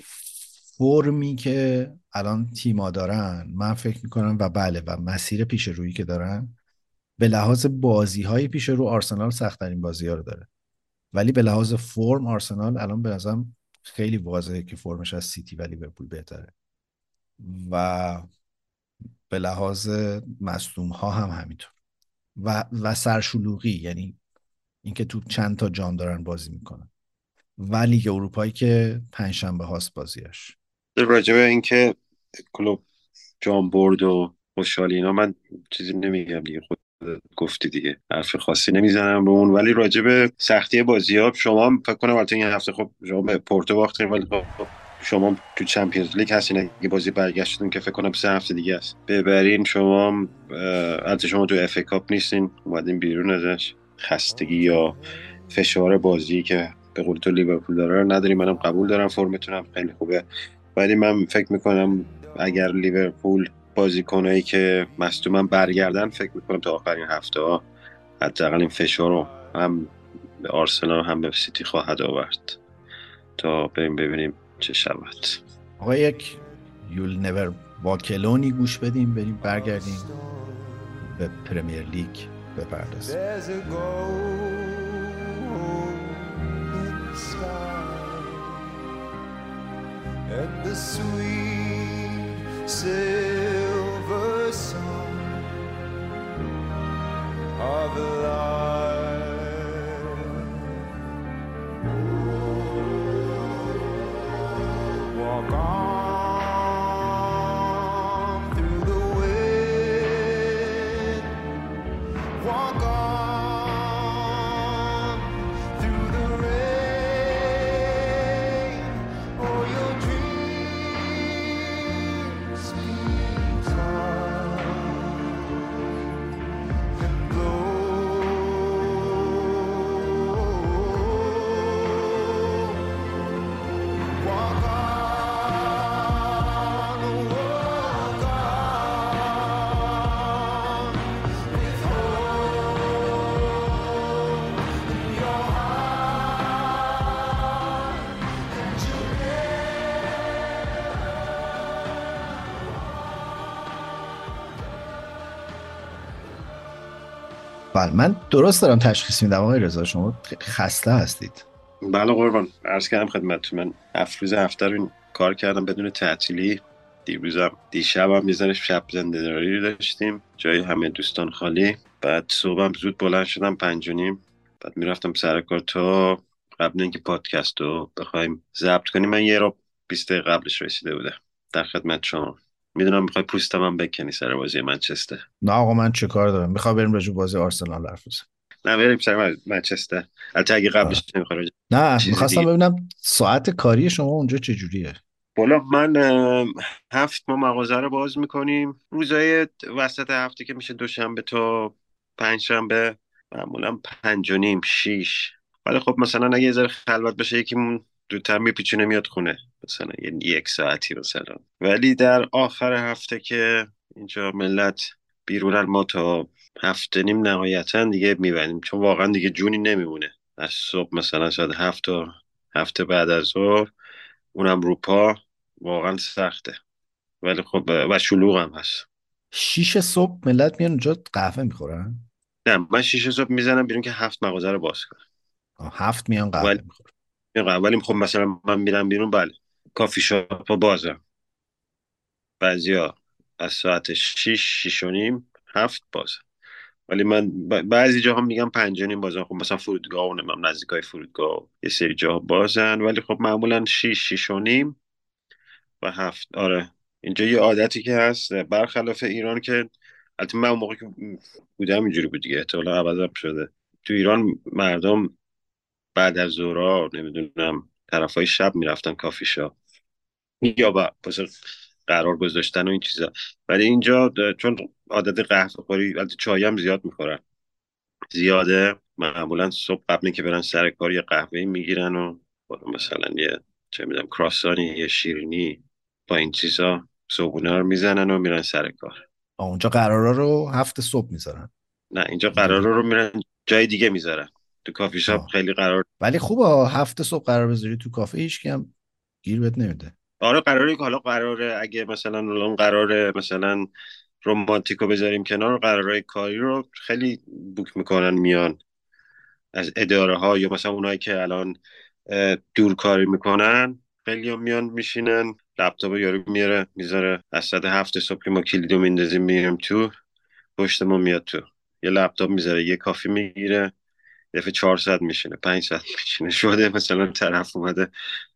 فرمی که الان تیما دارن من فکر می‌کنم و بله و مسیر پیش رویی که دارن به لحاظ بازی های پیش رو آرسنال سختترین بازی ها رو داره. ولی به لحاظ فرم آرسنال الان به نظرم خیلی واضحه که فرمش از سیتی و لیورپول بهتره. و به لحاظ مصدوم ها هم همینطور. و و سرشلوغی یعنی اینکه تو چند تا جام دارن بازی می‌کنن. و لیگ اروپایی که پنجشنبه هاست بازیش راجبه اینکه کلوپ جام برد و خوشحالی اینا من چیزی نمیگم دیگه خود گفتی دیگه حرف خاصی نمی‌زنم رو اون ولی راجب سختی بازی ها شما فکر کنم البته این هفته خب شما به پورتو باختین ولی خب شما تو چمپیونز لیگ هستین اگه بازی برگشتون که فکر کنم سه هفته دیگه است. ببرین شما البته شما تو اف کاپ نیستین اومدین بیرون ازش. خستگی یا فشار بازی که به قول تو لیورپول داره نداری منم قبول دارم فرمتونم خیلی خوبه. ولی من فکر می‌کنم اگر لیورپول بازیکنایی که مصدومن برگردن فکر می‌کنم تا آخرین هفته ها حداقل این فشار رو هم به آرسنال هم به سیتی خواهد آورد. تا بریم ببینیم چه شود. آقا یک یول نور واکلونی گوش بدیم بریم برگردیم به پرمیر لیگ بپردازیم. And the sweet silver song of the life. بله من درست دارم تشخیص میدم آقای رضا شما خسته هستید؟ بله قربان. عرض کردم خدمتتون. من هفت روز هفته رو کار کردم. بدون تعطیلی دیروزم دیشبم می‌زنه شب زندهداری داشتیم. جای همه دوستان خالی. بعد صبحم زود بلند شدم پنج و نیم. بعد می‌رفتم سر کار تا قبل اینکه پادکست رو بخوایم ضبط کنیم. من یه رو بیست دقیقه قبلش رسیده بوده. در خدمت شما. می‌دونم می‌خوای پوستم هم بکنی سر بازی منچستر. نه آقا من چه کار دارم؟ می‌خوام بریم راجع بازی آرسنال حرف بزنیم. نه بریم سر من- منچستر. البته اگه قبلش نمی‌خوای نه می‌خواستم. ببینم ساعت کاری شما اونجا چجوریه بالا من هفت ما مغازه رو باز می‌کنیم. روزای وسط هفته که میشه دوشنبه تا پنجشنبه معمولا پنج و نیم شیش. ولی خب مثلا اگه یه ذره خلوت بشه یکیمون زودتر میپیچونه میاد خونه. مثلا یک ساعتی مثلا. ولی در آخر هفته که اینجا ملت بیرونن ما تا هفته نیم نهایتا دیگه میبندیم. چون واقعا دیگه جونی نمیمونه. از صبح مثلا شاید هفت تا هفته بعد از ظهر اونم رو پا واقعا سخته. ولی خب و شلوغ هم هست. شیش صبح ملت میان اونجا قهوه می‌خورن؟ نه من شیش صبح می‌زنم بیرون که هفت مغازه رو باز کنم. هفت میان قهوه ولی- می‌خورن. ولی خب مثلا من میرم بیرون بله. کافی شاپ بازم. بعضیا از ساعت شیش شیش و نیم هفت بازم. ولی من بعضی جاها میگم پنج و نیم بازم. خب مثلا فرودگاه و نمیم نزدیکای فرودگاه. یه سری جاها بازن. ولی خب معمولا شیش شیش و نیم و هفت. آره. اینجا یه عادتی که هست. برخلاف ایران که البته من موقع که بودم اینجوری بود دیگه. احتمالا عوض هم شده. تو ایران مردم بعد از ظهرها نمی‌دونم طرفای شب می‌رفتن کافی شاپ یا با واسه قرار گذاشتن و این چیزا. ولی اینجا چون عادت قهوه خوری چای هم زیاد می‌خورن. زیاده. معمولا صبح قبل اینکه برن سر کار یه قهوه می‌گیرن و مثلا یه چه می‌دونم کراسانی یه شیرینی با این چیزا صبحونه رو می‌زنن و میرن سر کار. اونجا قرارا رو هفت صبح می‌ذارن. نه اینجا قرار رو میرن جای دیگه می‌ذارن. تو کافی شاپ آه. خیلی قرار ولی خوبه هفت صبح قرار بذاری تو کافه هیچ هم گیر بهت نمیده. آره قراره که حالا قراره اگه مثلا الان قراره مثلا رومانتیکو بذاریم کنار قرارهای کاری رو خیلی بوک می‌کنن میان از اداره ها یا مثلا اونایی که الان دور کاری می‌کنن خیلی میان میشینن لپتاپ یارو میاره می‌ذاره. از ساعت هفت صبح که ما کلیدو میندازیم میریم تو پشت ما میاد تو. یه لپتاپ می‌ذاره یه کافی می‌گیره. دفعه چهار ساعت میشینه پنج ساعت میشینه. شده مثلا طرف اومده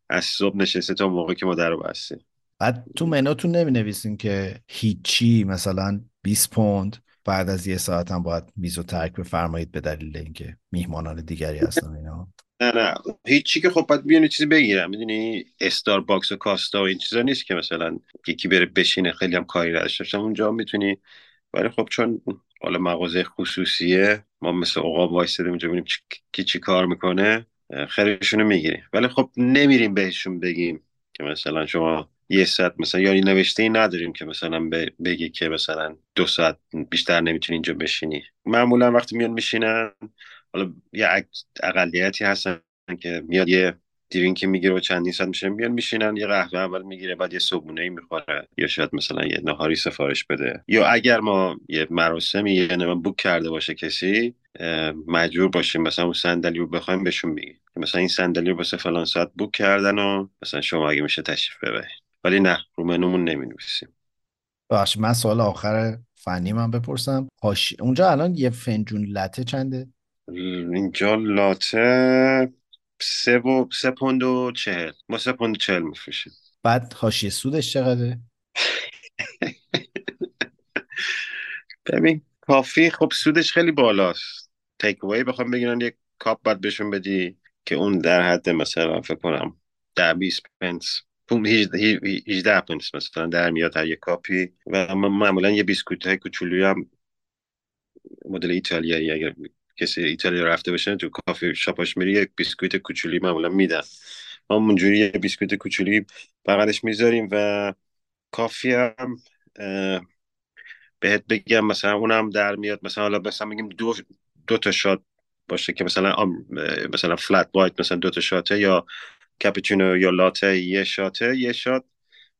از صبح نشسته تا موقع که ما در بستیم. بعد تو منوتون نمی نویسین که هیچی مثلا 20 پوند. بعد از یه ساعت هم باید میز و ترک بفرمایید به دلیل اینکه میهمانان دیگری هستن اینا. نه نه. هیچی که خب باید بیان چیزی بگیرن می‌دونی استارباکس و کاستا و این چیزا نیست که مثلا یکی بره بشینه خیلی هم کاری نداشته. اونجا می‌تونی. ولی خب چون حالا مغازه خصوصیه ما مثل عقاب وایسادیم اونجا ببینیم کی چی کار می‌کنه خیلیشونو می‌گیریم. ولی خب نمیریم بهشون بگیم که مثلا شما یه ساعت مثلا یا نوشته ای نداریم که مثلا بگی که مثلا دو ساعت بیشتر نمی‌تونی اینجا بشینی. معمولا وقتی میان میشینن حالا یه اقلیتی هستن که میاد یه درینکی می‌گیره و چندین ساعت میشه میان میشینن یه قهوه اول می‌گیره بعد یه صبحونه ای می‌خوره. یا شاید مثلا یه نهاری سفارش بده. یا اگر ما یه مراسمی یه نمه بوک کرده باشه کسی مجبور باشیم مثلا اون صندلی رو بخوایم بهشون بگیم. مثلا این صندلی رو واسه فلان ساعت بوک کردن و مثلا شما اگه میشه تشریف ببرید. ولی نه رو منومون نمی نویسیم باش من سوال آخر فنی من بپرسم. هاش... اونجا الان یه فنجون لته چنده؟ اینجا لاته سه و سه پوند و چهل. ما سه پوند و چهل میفروشیم. بعد حاشیه سودش چقدره؟ ببین coffee. خب سودش خیلی بالاست. takeaway بخوام بگیرن یک کاپ باید بهشون بدی که اون در حد مثلا فکر کنم ده 20 پنس 18 پنس مثلا در میاد هر یک کاپی. و معمولا یه بیسکویت های کوچولوی هم مدل ایتالیایی اگر کسی ایتالیا رفته باشه تو کافی شاپاش میری یک بیسکویت کوچولی معمولا میدن. ما اونجوری یه بیسکویت کوچولی بغلش می‌ذاریم و coffee هم بهت بگم مثلا اونم در میاد. مثلا حالا مثلا میگیم دو دو تا shot باشه که مثلا مثلا flat white مثلا دو تا shot ه یا کاپوچینو یا لاته یه shot ه یه shot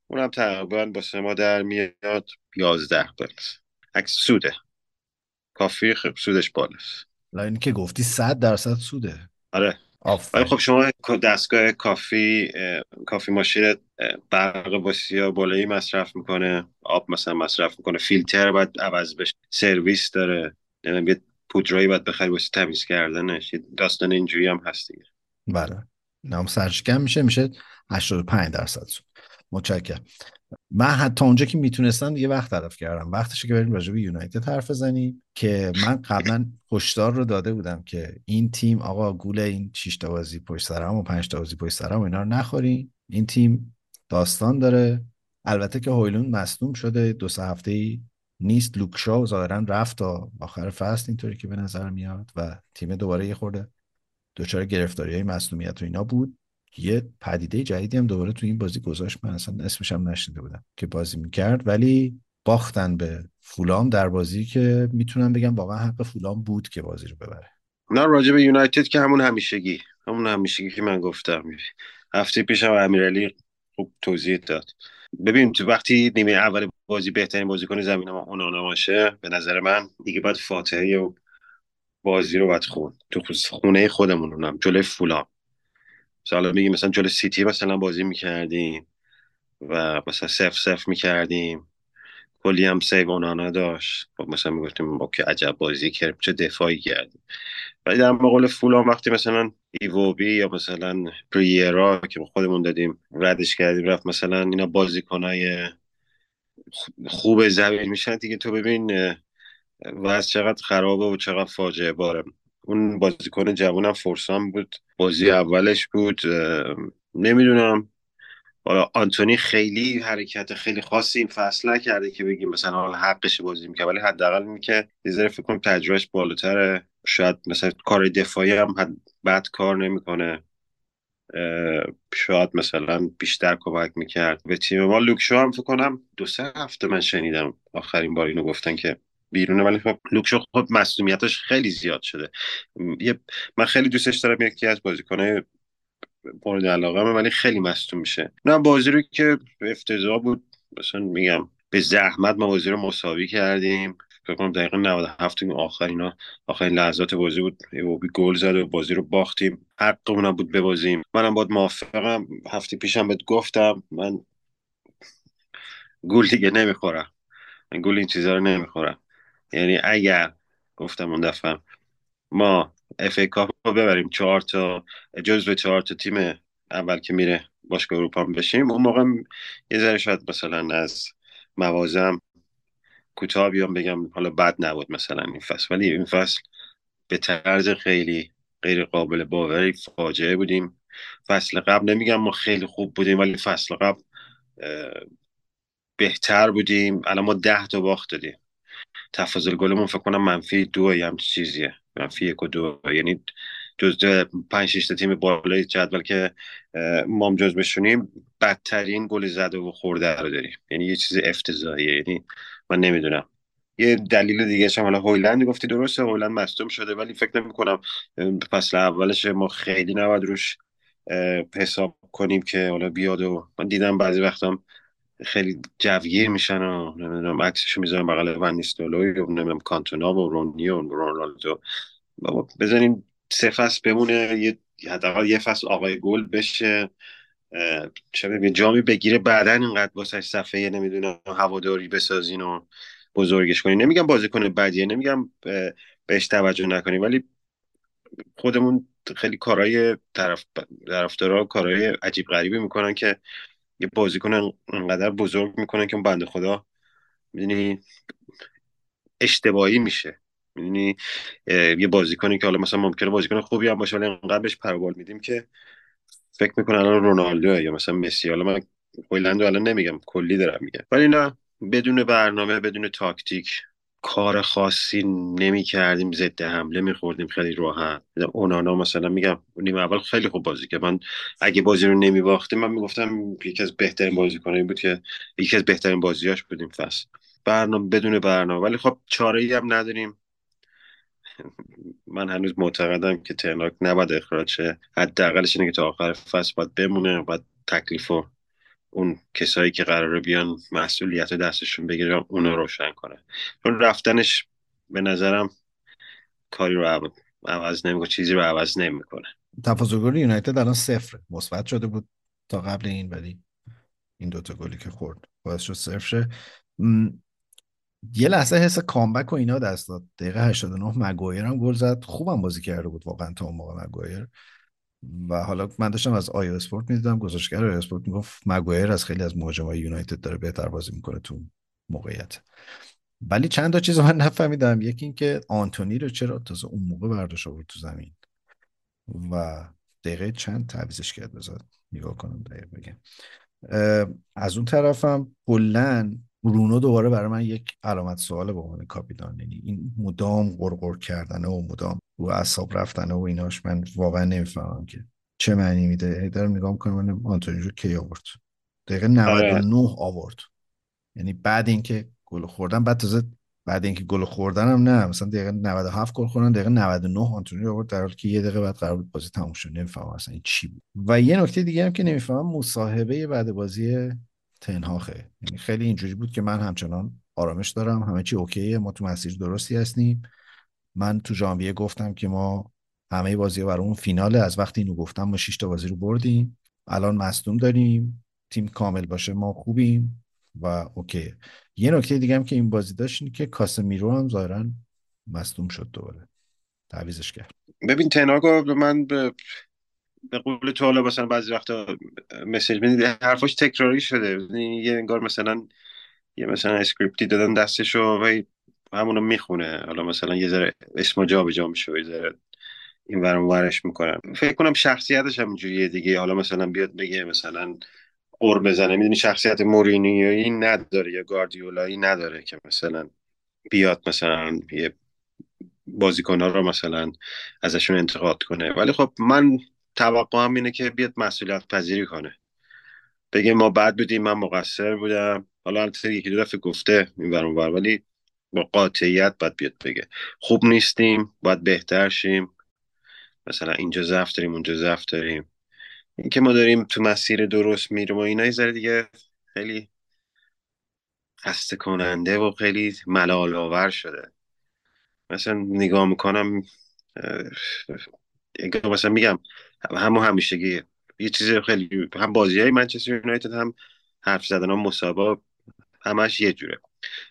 اونم تقریبا با ما در میاد 11 بلس عکس سوده. کافی خب سودش بالاست. این که گفتی 100 درصد سوده. آره. ولی خب شما دستگاه کافی کافی ماشین برق بسیار بالایی مصرف می‌کنه. آب مثلا مصرف می‌کنه. فیلتر باید عوض بشه. سرویس داره. یه پودرایی باید بخری واسه تمیز کردنش. داستان اینجوری هم هست دیگه. بله. نام سرشکم میشه. میشه 85 درصد سود. متشکرم. من حتی اونجا که می‌تونستم یه وقت طرف کردم. وقتشه که بریم راجع یونایتد حرف بزنیم که من قبلا هشدار رو داده بودم که این تیم آقا گول این 6 تا بازی پشت سرم و 5 تا بازی پشت سرم و اینا رو نخورین. این تیم داستان داره. البته که هویلون مصدوم شده. دو سه هفته ای نیست لوکشا ظاهرا رفت تا آخر فصل اینطوری که به نظر میاد و تیم دوباره یه خورده دچار گرفتاری های مصدومیت و اینا بود. یه پدیده جدیدی هم دوباره تو این بازی گذاشت. من اصلا اسمش هم نشنیده بودم که بازی می‌کرد. ولی باختن به فولام در بازی که می‌تونم بگم واقعا حق فولام بود که بازی رو ببره. نه راجع به یونایتد که همون همیشگی. همون همیشگی که من گفتم. هفته پیشم امیرعلی خوب توضیح داد. ببین تو وقتی نیمه اول بازی بهترین بازیکن زمین ما اونانا باشه به نظر من دیگه باید فاتحه بازی رو باید خون تو خونه خودمون اونم جلوی فولام. مثلا میگیم مثلا جلو سیتی مثلا بازی می‌کردیم و مثلا سف سف می‌کردیم. کلی هم save اونانا داشت خب مثلا می‌گفتیم okay عجب بازی کردیم چه دفاعی کردیم ولی در مقابل فولام وقتی مثلا ایووبی یا مثلا پریرا که خودمون دادیم ردش کردیم رفت مثلا اینا بازیکنای خوب زمین میشن دیگه تو ببین و از چقدر خرابه و چقدر فاجعه باره. اون بازیکن جوانم فرسان بود. بازی اولش بود نمی‌دونم. حالا آنتونی خیلی حرکت خیلی خاصی این فصل نکرده که بگیم مثلا حالا حقش بازی می‌کنه ولی حداقل می که یه فکر کنم تجربهش بالاتره. شاید مثلا کار دفاعی هم بد کار نمی‌کنه. شاید مثلا بیشتر کمک می‌کرد. به تیم ما لوکشو هم فکر کنم دو سه هفته من شنیدم. آخرین بار اینو گفتن که بیرونه ولی خب لوکشو خب مسئولیتش خیلی زیاد شده. یه من خیلی دوستش دارم یکی از بازیکنه مورد علاقه من ولی خیلی مصدوم میشه. نه بازی رو که افتضاح بود مثلا میگم به زحمت ما بازی رو مساوی کردیم. فکر کنم دقیقه 97 آخرینا آخرین لحظات بازی بود. بی گل زد و بازی رو باختیم. حقمون بود ببازیم. منم باید موافقم. هفته پیشم بهت گفتم من گل دیگه نمی‌خورم. من گل این چیزا رو نمی‌خورم. یعنی اگر گفتم اون دفعه ما اف ای کاپ رو ببریم چهار تا جزو چهار تا تیم اول که میره باشگاه اروپا بشیم. اون موقع یه ذره شاید مثلا از موازم کوتاه بیام بگم حالا بد نبود مثلا این فصل. ولی این فصل به طرز خیلی غیر قابل باوری فاجعه بودیم. فصل قبل نمیگم ما خیلی خوب بودیم ولی فصل قبل بهتر بودیم. الان ما ده تا باخت دادیم. تفاضل گلمون فکر کنم منفی دو یا هم چیزیه. منفی یک و دو. یعنی جز پنج شیشت تیم بالای جدول که مام جز بشونیم بدترین گل زده و خورده رو داریم. یعنی یه چیز افتضاحیه. یعنی من نمی‌دونم. یه دلیل دیگه هم حالا هویلند گفتی درسته هویلند مصدوم شده ولی فکر نمی کنم فصل اولش ما خیلی نباید روش حساب کنیم که حالا بیاد و من دیدم بعضی وقتا خیلی جوگیر میشن و نمی‌دونم عکسشو می‌ذارم بغل ون نیستولوی و نمی‌دونم کانتونا و رونی و رونالدو. بابا بزنین سه فصل بمونه یه حداقل یه فصل آقای گل بشه. چه جامی بگیره بعدا اینقدر واسه صفحه نمی‌دونم هواداری بسازین و بزرگش کنین. نمیگم بازیکن بدیه نمیگم بهش توجه نکنیم ولی خودمون خیلی کارهای طرف طرفدارا کارهای عجیب غریبی می‌کنن که یه بازیکن انقدر بزرگ می‌کنن که اون بنده خدا می‌دونی اشتباهی میشه. می‌دونی یه بازیکنی که حالا مثلا ممکنه بازیکن خوبی هم باشه ولی انقدر بهش پروبال میدیم که فکر می‌کنن الان رونالدو یا مثلا مسی. حالا من هویلندو الان نمیگم کلی دارم میگم. ولی نه بدون برنامه بدون تاکتیک کار خاصی نمی کردیم ضد حمله می خوردیم خیلی راحت. اونانا مثلا میگم نیم اول خیلی خوب بازی که من اگه بازی رو نمی باختیم من می‌گفتم یکی از بهترین بازی کنه بود که یکی از بهترین بازیاش بودیم فصل. برنامه بدون برنامه. ولی خب چاره ای هم نداریم. من هنوز معتقدم که ترناک نباید اخراج شه. حداقلش اینه که تا آخر فصل باید بمونه باید تکلیف اون کسایی که قراره بیان مسئولیت دستشون بگیرن اونو روشن کنه. چون رفتنش به نظرم کاری رو عوض نمی‌کنه چیزی رو عوض نمی‌کنه تفاضل گل یونایتد الان صفر مثبت شده بود تا قبل این ولی این دوتا گلی که خورد باعث شد صفر شه یه لحظه حس کامبک و اینا دست داد. دقیقه 89 مگایر هم گل زد. خوبم بازی کرده بود واقعا تا اون موقع مگایر و حالا من داشتم از آیا اسپورت می‌دیدم گزارشگر آیا اسپورت می‌گفت مگویر از خیلی از مهاجمای یونایتد داره بهتر بازی می‌کنه تو موقعیت. ولی چند تا چیز من نفهمیدم. یکی اینکه آنتونی رو چرا تازه اون موقع برداشت آورد تو زمین و دقیقه چند تعویزش کرد؟ بذار نگاه کنم دقیقه بگم. از اون طرفم بلند برونو دوباره برای من یک علامت سوال به عنوان کاپیتان. یعنی این مدام غرغر کردنه و مدام رو اعصاب رفتنه و ایناش من واقعا نمی‌فهمم که چه معنی میده. دارم نگاه می‌کنم من آنتونی رو کی آورد؟ دقیقه 99 آره. آورد. یعنی بعد اینکه گل خوردن بعد تازه بعد اینکه گل خوردن هم نه مثلا دقیقه 97 گل خوردن دقیقه 99 آنتونی رو آورد در حالی که یه دقیقه بعد قرار بود بازی تموم شد نمی‌فهمم اصلا این چی بود. و یه نکته دیگه هم که نمی‌فهمم مصاحبه بعد بازی تنهاخه. یعنی خیلی اینجوری بود که من همچنان آرامش دارم. همه چی اوکیه ما تو مسیر درستی هستیم. من تو ژانویه گفتم که ما همه بازی برای اون فیناله. از وقتی اینو گفتم ما 6 تا بازی رو بردیم. الان مصدوم داریم. تیم کامل باشه ما خوبیم. و اوکی. یه نکته دیگه هم که این بازی داشت اینه که کاسمیرو هم ظاهرا مصدوم شد دوباره. تعویزش کرد. ببین تناگو من به به قول تو حالا مثلا بعضی وقتا مسیج می‌دید حرفاش تکراری شده. یعنی یه انگار مثلا یه مثلا اسکریپتی دادن دستش و همونو می‌خونه. حالا مثلا یه ذره اسم جا به جا میشه یه ذره این ورم ورش می‌کنم فکر کنم شخصیتش هم جوریه دیگه. حالا مثلا بیاد بگه مثلا قر بزنه. می‌دونی شخصیت مورینیویی نداره یا گاردیولایی نداره که مثلا بیاد مثلا یه بازیکنها رو مثلا ازشون انتقاد کنه. ولی خب من توقعم اینه که بیاد مسئولیت پذیری کنه. بگه ما بد بودیم من مقصر بودم. حالا البته یکی دو دفعه گفته این ور. ولی با قاطعیت باید بیاد بگه. خوب نیستیم باید بهتر شیم. مثلا اینجا ضعف داریم اونجا ضعف داریم. اینکه ما داریم تو مسیر درست میریم و اینا یه دیگه خیلی خسته کننده و خیلی ملال آور شده. مثلا نگاه می‌کنم مثلا میگم همون همیشگی. یه چیز خیلی هم بازی های منچستر یونایتد هم حرف زدن هم مسابقه همش یه جوره.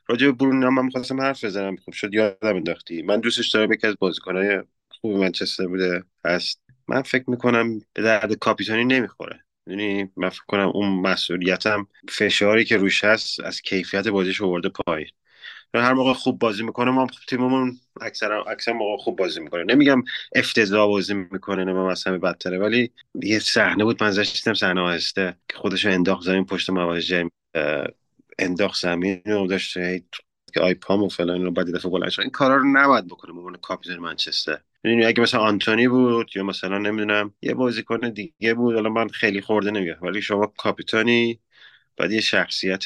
راجع به برونو من می‌خواستم حرف بزنم. خوب شد یادم انداختی. من دوستش دارم یکی از بازیکنهای خوب منچستر بوده هست. من فکر می‌کنم به درد کاپیتانی نمی‌خوره. یعنی من فکر کنم اون مسئولیتم فشاری که روش هست از کیفیت بازیش آورده پایین. هر موقع خوب بازی می‌کنه ما تیممون اکثر اکثر موقع خوب بازی می‌کنه. نمیگم افتضاح بازی می‌کنه نه مثلا بدتره ولی یه صحنه بود من دیدم صحنه آهسته که خودش انداخت زمین پشت مواجه انداخت زمین و داشت که آی پام و فلان رو بعد دفعه بلند این کارا رو نباید بکنه به عنوان کاپیتان منچستر. می‌دونی اگه مثلا آنتونی بود یا مثلا نمی‌دونم یه بازیکن دیگه بود. حالا من خیلی خورده نمیگم ولی شما کاپیتانی باید یه شخصیت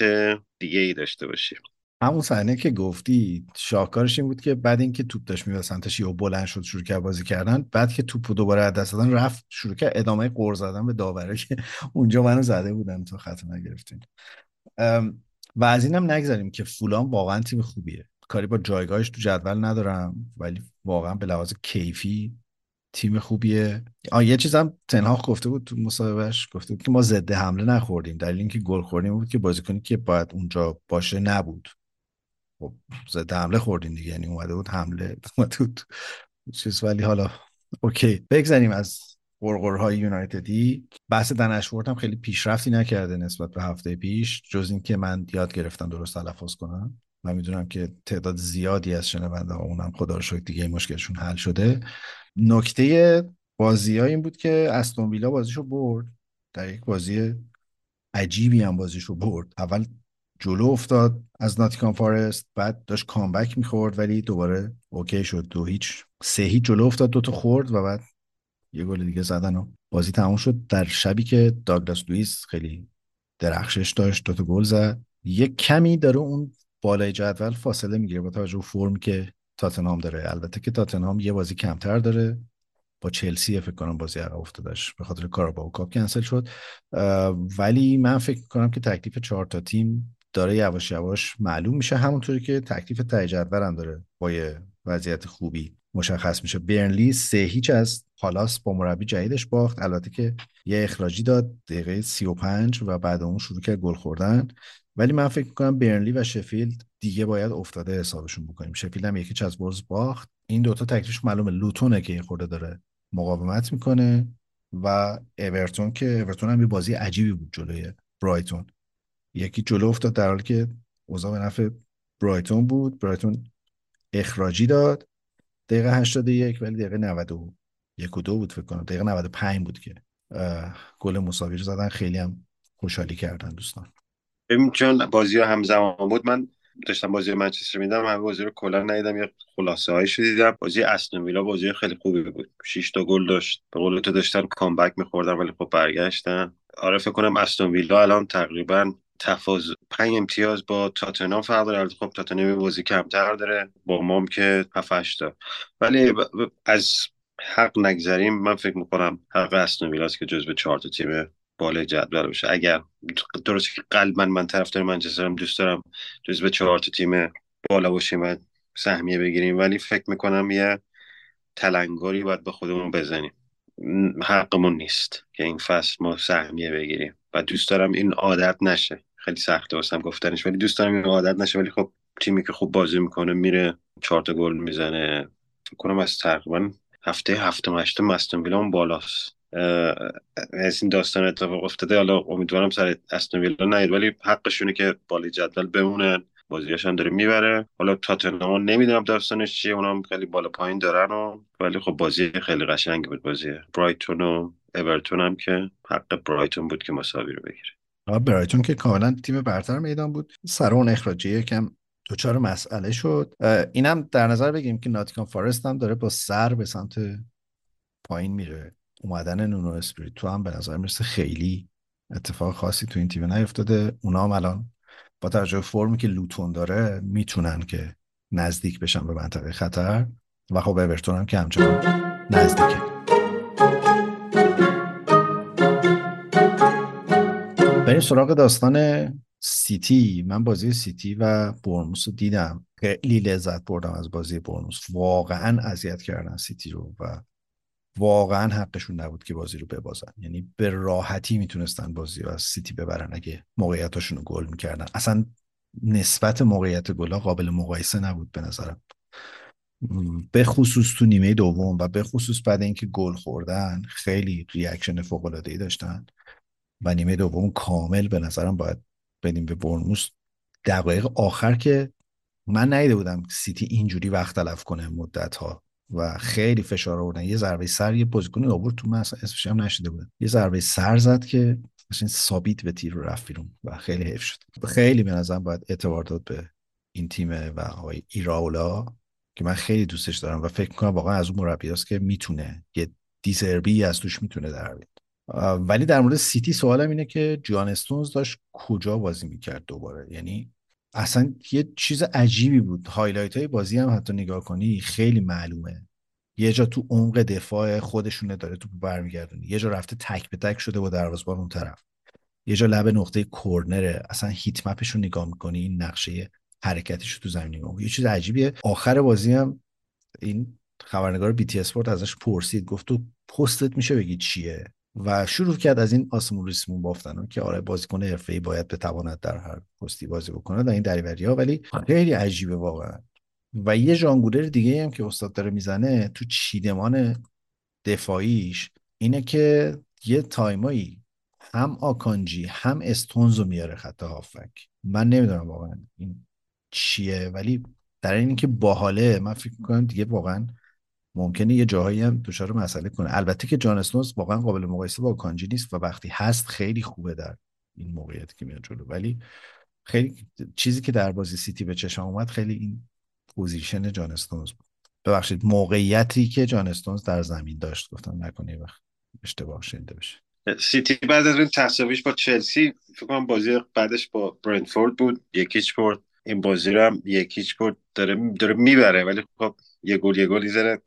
دیگه ای داشته باشی. همون صحنه که گفتی شاهکارش این بود که بعد اینکه توپ داشت میاد سمتش یهو بلند شد شروع کرد بازی کردن. بعد که توپ دوباره از دست دادن رفت شروع کرد ادامه قور زدن به داوره که اونجا منو زده بودن تو خط نگرفتین و از اینم نگذاریم که فولان واقعا تیم خوبیه. کاری با جایگاهش تو جدول ندارم ولی واقعا به لحاظ کیفی تیم خوبیه. آ یه چیزم تنها گفته بود تو مصاحبهش گفته بود که ما ضد حمله نخوردیم. دلیل اینکه گل خوردیم بود که بازیکنی که باید اونجا باشه نبود. خب ضد حمله خوردیم دیگه یعنی اومده بود حمله اومده بود چیز ولی حالا اوکی. بگذاریم از قرقرهای یونایتدی بحث دنشورت هم خیلی پیشرفتی نکرده نسبت به هفته پیش جز اینکه من یاد گرفتم درست تلفظ کنم. من می‌دونم که تعداد زیادی از شنونده ها اونم خدا رو شکر دیگه مشکلشون حل شده. نکته بازی ها این بود که استون ویلا بازیشو برد. در یک بازی عجیبی هم بازیشو برد. اول جلو افتاد از ناتینگهام فارست بعد داشت comeback می‌خورد ولی دوباره OK شد. دو هیچ سه هیچ جلو افتاد دوتا خورد و بعد یه گل دیگه زدن و بازی تموم شد. در شبی که داگلاس لوئیس خیلی درخشش داشت دوتا گل زد. یه کمی داره اون بالای جدول فاصله می‌گیره با توجه به فرمی که تاتنهام داره. البته که تاتنهام یه بازی کمتر داره. با چلسی فکر کنم بازی عقب افتادش به خاطر کاراباو کاپ کنسل شد. ولی من فکر کنم که تکلیف چهار تا تیم داره یواش یواش معلوم میشه. همونطوری که تکلیف ته هم داره با یه وضعیت خوبی. مشخص میشه. برنلی سه هیچ از پالاس با مربی جدیدش باخت. البته که یه اخراجی داد دقیقه 35 و بعد اون شروع کرد گل خوردن. ولی من فکر می‌کنم برنلی و شفیلد دیگه باید افتاده حسابشون بکنیم. شفیلد هم یکی از برز باخت. این دوتا تکلیفش معلومه. لوتونه که این خورده داره مقاومت می‌کنه و اورتون که اورتون هم یه بازی عجیبی بود جلوی برایتون. یکی جلو افتاد در حالی که اوضاع به نفع برایتون بود. برایتون اخراجی داد. دقیقه 81 ولی دقیقه 91 و دو بود فکر کنم. دقیقه 95 بود که گل مساوی رو زدن. خیلی هم خوشحالی کردن دوستان. ببین چون بازی ها همزمان بود من داشتم بازی منچستر میدم من بازی رو کلا ندیدم. یه خلاصه هایش دیدم. بازی استون ویلا بازی خیلی خوبی بود. 6 تا گل داشت. به قول تو داشتن کامبک میخوردن ولی خب برگشتن. آره فکر کنم استون ویلا الان تقریبا تفاضل پنج امتیاز با تاتنهام فرق داره. خب تاتنهام بازی کمتر داره با مام که 7 تا. ولی از حق نگذریم من فکر می‌کنم حق استون ویلاست که جزو چهار تا تیم بالای جدول بشه اگر درسته که قلبا من طرفدار منچسترم دوست دارم جزو چهار تا تیم بالا باشیم و سهمیه بگیریم. ولی فکر می‌کنم یه تلنگاری باید به خودمون بزنیم. حقمون نیست که این فصل ما سهمیه بگیریم. و دوست دارم این عادت نشه. خیلی سخته واسم گفتنش ولی دوست دارم این عادت نشه. ولی خب تیمی که خوب بازی می‌کنه میره چهار تا گل می‌زنه. فکر کنم از تقریبا هفته هفتم هشتم استون ویلا بالاست. از این داستان اتفاق افتاده. حالا امیدوارم سر استون ویلا نیاد ولی حقشونه که بالای جدول بمونن بازیاش هم داره می‌بره. حالا تاتنهام نمی‌دونم داستانش چیه. اونم خیلی بالا پایین دارن و ولی خب بازی خیلی قشنگی بود. بازی برایتون و اورتون هم که حق برایتون بود که مساوی رو بگیره. برایتون که کاملا تیم برتر میدان بود. سر اون اخراجی یکم دوچار مسئله شد. اینم در نظر بگیم که ناتیکان فارست هم داره با سر به سمت پایین میره. اومدن نونو اسپریتو هم به نظر می‌رسه خیلی اتفاق خاصی تو این تیم نیفتاده. اونا هم الان با توجه فرمی که لوتون داره می‌تونن که نزدیک بشن به منطقه خطر. و خب اورتون هم که همچنان نزدیکه. بریم سراغ داستان سیتی. من بازی سیتی و بورنموث رو دیدم. خیلی لذت بردم از بازی بورنموث واقعا اذیت کردن سیتی رو و واقعا حقشون نبود که بازی رو ببازن. یعنی به راحتی می‌تونستن بازی رو از سیتی ببرن اگه موقعیتاشون رو گل می‌کردن. اصلا نسبت موقعیت گلا قابل مقایسه نبود به نظرم. به خصوص تو نیمه دوم و به خصوص بعد اینکه گل خوردن خیلی reaction فوق العاده ای داشتن. و نیمه دوم کامل به نظرم باید بدیم به برنموس دقایق آخر که من نیده بودم سیتی اینجوری وقت تلف کنه مدت ها و خیلی فشار آوردن. یه ضربه سر یه بازیکنی آورد تو من اسمش هم نشده بودم. یه ضربه سر زد که مثلا ثابت به تیر رفت بیرون و خیلی حیف شد. خیلی به نظرم باید اعتبار داد به این تیم و آقای ایراولا که من خیلی دوستش دارم و فکر کنم واقعا از اون مربیاست که می‌تونه یه دیزربی از توش می‌تونه در ولی در مورد سیتی سوالم اینه که جان استونز داشت کجا بازی می‌کرد دوباره؟ یعنی اصلا یه چیز عجیبی بود. highlight های بازی هم حتی نگاه کنی خیلی معلومه. یه جا تو عمق دفاع خودشونه داره تو برمیگردونه. یه جا رفته تک به تک شده با دروازه‌بان اون طرف. یه جا لب نقطه کورنره. اصلا heat map ش رو نگاه می‌کنی این نقشه حرکتش رو تو زمین نگاه یه چیز عجیبیه. آخر بازی هم این خبرنگار بی تی اسپورت ازش پرسید. گفت تو پستت میشه بگی چیه؟ و شروع کرد از این آسمون ریسمون بافتن که آره بازیکن حرفه‌ای باید بتواند در هر پستی بازی بکنه و این دریوری ها ولی خیلی عجیبه واقعا. و یه ژانگولر دیگه هم که استاد داره می‌زنه تو چیدمان دفاعیش اینه که یه time ایی هم آکانجی هم استونز میاره خط هافبک. من نمی‌دونم واقعا این چیه ولی در این که باحاله من فکر می‌کنم دیگه واقعا ممکنه یه جاهایی هم دچار مسئله کنه. البته که جان استونز واقعا قابل مقایسه با آکانجی نیست و وقتی هست خیلی خوبه در این موقعیت که میاد جلو. ولی خیلی چیزی که در بازی سیتی به چشم اومد خیلی این position جان استونز بود. ببخشید موقعیتی که جان استونز در زمین داشت. گفتم نکنه وقت اشتباه شنیده بشه. سیتی بعد از این تساویش با چلسی فکر کنم بازی بعدش با برنتفورد بود. یک هیچ برد. این بازی رو هم یکیچ برد. داره داره می‌بره ولی خب یه گل یه گل زره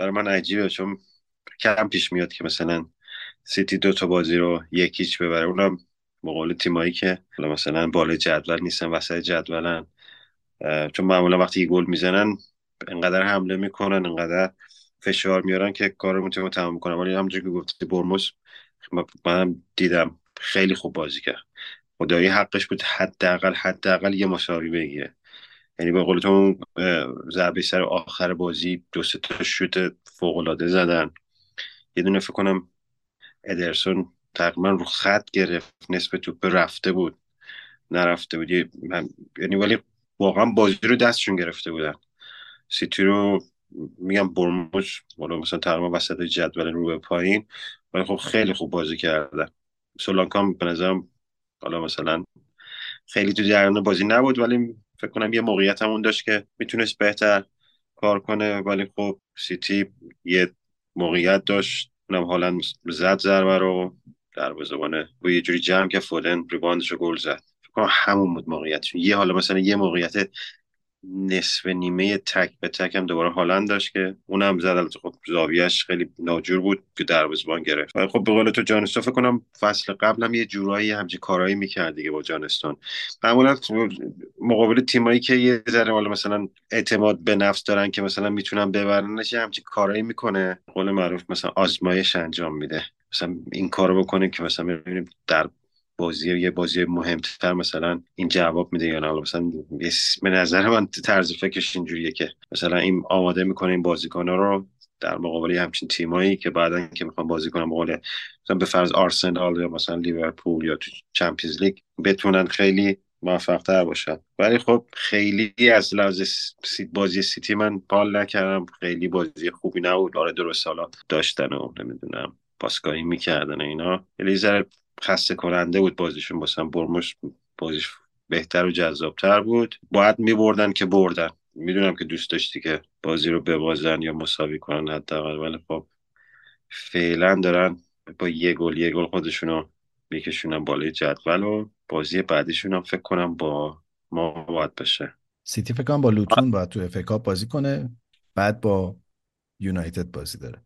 برای من عجیبه چون کم پیش میاد که مثلا سیتی دو تا بازی رو یکیچ ببره. اونم مقابل تیمایی که مثلا بالای جدول نیستن وسط جدولن. چون معمولا وقتی گل می‌زنن انقدر حمله می‌کنن انقدر فشار میارن که کار رو می‌تونم تمام کنم ولی همونجور که گفتی برموس منم دیدم خیلی خوب بازی کرد. خدایی حقش بود حداقل حداقل یه مساوی بگیره. یعنی به قول تو ضربه سر آخر بازی دو سه تا شوت فوق العاده زدن. یه دونه فکر کنم ادرسون تقریبا رو خط گرفت نصف توپ رفته بود. نرفته بود. یعنی ولی واقعا بازی رو دستشون گرفته بودن. سیتی رو میگم برموش والا مثلا تقریبا وسط جدول رو به پایین ولی خب خیلی خوب بازی کردن. سولانکام به نظرم حالا مثلا خیلی تو جریان بازی نبود ولی فکر کنم یه موقعیت همون داشت که می‌تونست بهتر کار کنه ولی خب سیتی یه موقعیت داشت. اونم حالا زد ضربه رو. در بزبانه و یه جوری جمع که فودن ریباندش رو گل زد. فکر کنم همون بود موقعیت یه حالا مثلا یه موقعیت نصف نیمه تک به تک هم دوباره هالند داشت که اونم زد. البته خب زاویهش خیلی ناجور بود که دروازه‌بان گرفت. ولی خب به قول تو جانستون فکر کنم فصل قبلم یه جورایی همچی کارایی می‌کرد دیگه با جانستون معمولا مقابل تیمایی که یه ذره حالا مثلا اعتماد به نفس دارن که مثلا می‌تونن ببرنش همچی کارایی می‌کنه. قول معروف مثلا آزمایش انجام میده. مثلا این کارو بکنه که مثلا می‌بینیم در بازی یه بازی مهمتر مثلا این جواب میده یا نه. مثلا به نظر من طرز فکرش اینجوریه که مثلا این آماده می‌کنه این بازیکن رو در مقابل همچین تیمایی که بعدا که می‌خوان بازی کنن مقابل مثلا به فرض آرسنال یا مثلا لیورپول یا تو چمپیونز لیگ بتونن خیلی موفق تر باشن. ولی خب خیلی از لحاظ بازی سیتی من پال نکردم. خیلی بازی خوبی نبود. آره درست سالا داشتن و نمی‌دونم پاسکاری می‌کردن اینا. یه ذره خسته کننده بود بازیشون. باسم برموش بازیش بهتر و جذابتر بود. باید میبردن که بردن. می‌دونم که دوست داشتی که بازی رو ببازن یا مساوی کنن حداقل ولی خب فعلا دارن با یه گل یه گل خودشونو میکشونن بالای جدول و بازی بعدیشون هم فکر کنم با ما باید بشه. سیتی فکر کنم با لوتون باید تو FA بازی کنه بعد با یونایتد بازی داره.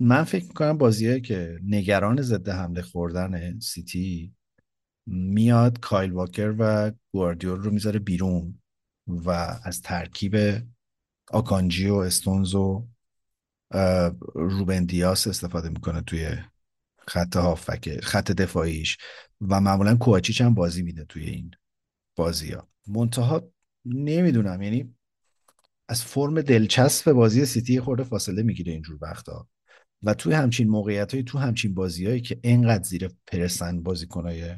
من فکر می‌کنم بازیه که نگران ضد حمله خوردن سیتی میاد کایل واکر و گواردیول رو می‌ذاره بیرون و از ترکیب آکانجی و استونز و روبن دیاس استفاده می‌کنه توی خط هافک خط دفاعیش و معمولا کوچیچ هم بازی میده توی این بازی ها منتها نمی‌دونم یعنی از فرم دلچسب بازی سیتی خورده فاصله می‌گیره اینجور وقتا و توی همچین موقعیت های تو همچین بازیهایی که انقدر زیر پرسن بازیکنهای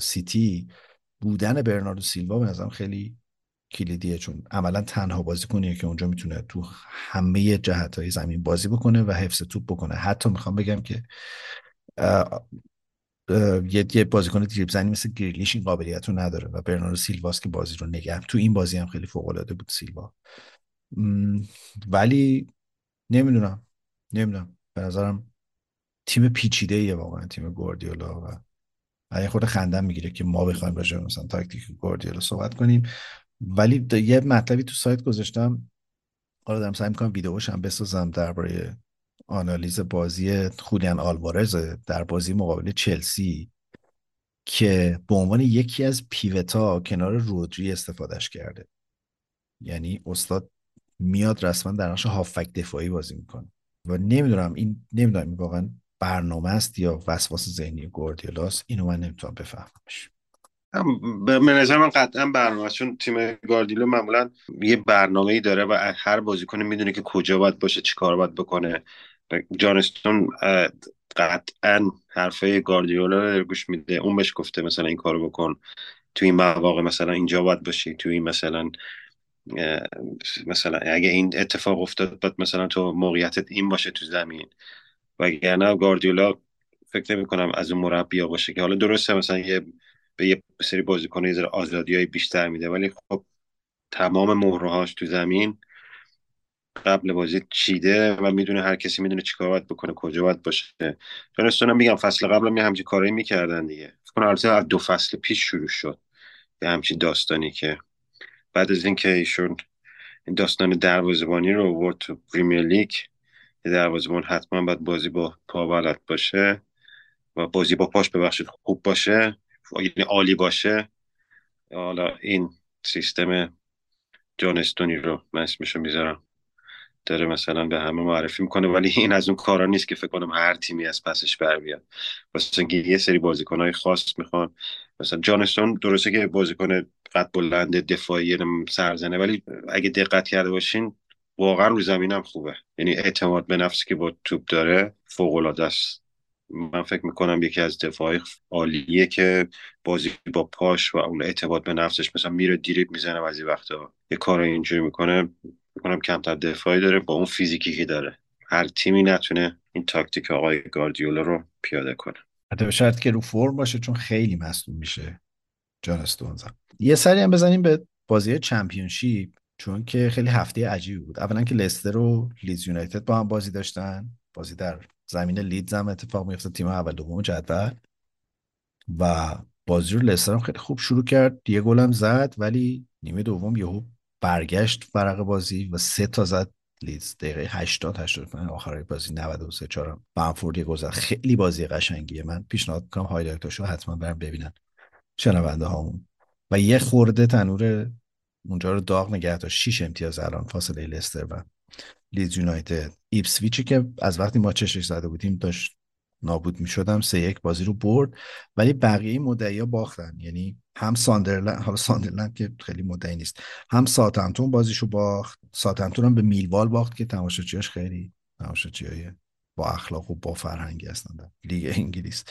سیتی بودن برناردو سیلوا به نظرم خیلی کلیدیه چون عملا تنها بازیکنیه که اونجا می‌تونه تو همه جهت های زمین بازی بکنه و حفظ توپ بکنه. حتی می‌خوام بگم که یه یه بازیکن دریبل زنی مثل گریلیش این قابلیت رو نداره و برناردو سیلواست که بازی رو نگه تو این بازی هم خیلی فوق العاده بود سیلوا. ولی نمی‌دونم. نمی‌دونم به نظرم تیم پیچیده ایه واقعا تیم گواردیولا و ولی خود خندم می‌گیره که ما بخوایم راجع مثلا تاکتیک گواردیولا صحبت کنیم. ولی یه مطلبی تو سایت گذاشتم. حالا دارم سعی می‌کنم ویدیوش هم بسازم درباره آنالیز بازی خولیان آلوارز در بازی مقابل چلسی که به عنوان یکی از پیوتا کنار رودری استفادهش کرده. یعنی استاد میاد رسما در نقش هافک دفاعی بازی می‌کنه. و نمی‌دونم این نمی‌دونم واقعا برنامه است یا وسواس ذهنی گوردیولاس اینو من نمی‌تونم بفهممش. به نظر من قطعا برنامه چون تیم گاردیلو معمولا یه برنامه ای داره و هر بازیکن می‌دونه که کجا باید باشه چی کار باید بکنه. جانستون قطعا حرفه گاردیولا رو گوش میده. اون بهش گفته مثلا این کارو بکن. تو این مواقع مثلا اینجا باید باشی تو این مثلا مثلا اگه این اتفاق افتاد باید مثلا تو موقعیتت این باشه تو زمین. وگرنه گاردیولا فکر نمی کنم از اون مربی باشه که حالا درسته مثلا یه به یه سری بازیکن یه ذره آزادی بیشتر میده ولی خب تمام مهرهاش تو زمین قبل بازی چیده و می‌دونه هر کسی می‌دونه چیکار باید بکنه کجا باید باشه. چون میگم فصل قبل هم همچین کارایی می‌کردن دیگه. فکر کنم از دو فصل پیش شروع شد یه همچین داستانی که بعد از اینکه ایشون این داستان دروازبانی رو ورد تو پریمیر لیگ دروازبان حتما باید بازی با پا بلد باشه و بازی با پاش ببخشید خوب باشه یعنی عالی باشه. حالا این سیستم جانستونی رو من اسمشو می‌ذارم. داره مثلا به همه معرفی می‌کنه ولی این از اون کارا نیست که فکر کنم هر تیمی از پسش بر بیاد. اینکه یه سری بازیکنهای خاص می‌خوان مثلا جانستون درسته که بازیکن قد بلند دفاعی سرزنه ولی اگه دقت کرده باشین واقعا رو زمینم خوبه. یعنی اعتماد به نفسی که با توپ داره فوق العاده است. من فکر می‌کنم یکی از دفاعی عالیه که بازی با پاش و اون اعتماد به نفسش مثلا میره دیریب می‌زنه بعضی وقتا. یه کار اینجوری می‌کنه. می‌کنم کمتر دفاعی داره با اون فیزیکی که داره. هر تیمی نتونه این تاکتیک آقای گاردیولا رو پیاده کنه. حتی به شرط که رو فرم باشه چون خیلی مصدوم میشه. جان استونز یه سری هم بزنیم به بازی چمپیونشیپ چون که خیلی هفته عجیبی بود. اولا که لستر و لیدز یونایتد با هم بازی داشتن. بازی در زمین لیدز هم اتفاق میفته تیم اول دوم جدول. و بازی رو لستر هم خیلی خوب شروع کرد. یه گلم زد ولی نیمه دوم یهو برگشت ورق بازی و سه تا زد لیدز. دقیقه 80 85 آخر بازی 93 4 بمفورد گل خیلی بازی قشنگیه. من پیشنهاد می‌کنم highlight اشو حتما برم ببینن. شنونده هامون و یه خورده تنور اونجا رو داغ نگه داشت. 6 امتیاز الان فاصله لستر و لیدز یونایتد. ایپسویچی که از وقتی ما چشش زده بودیم داشت نابود می شد سه یک بازی رو برد. ولی بقیه مدعی ها باختن. یعنی هم ساندرلند حالا ساندرلند که خیلی مدعی نیست. هم ساوثهمپتون بازیشو باخت. ساوثهمپتون هم به میلوال باخت که تماشاچیاش خیلی تماشاچیای با اخلاق و با فرهنگی هستن لیگ انگلیس.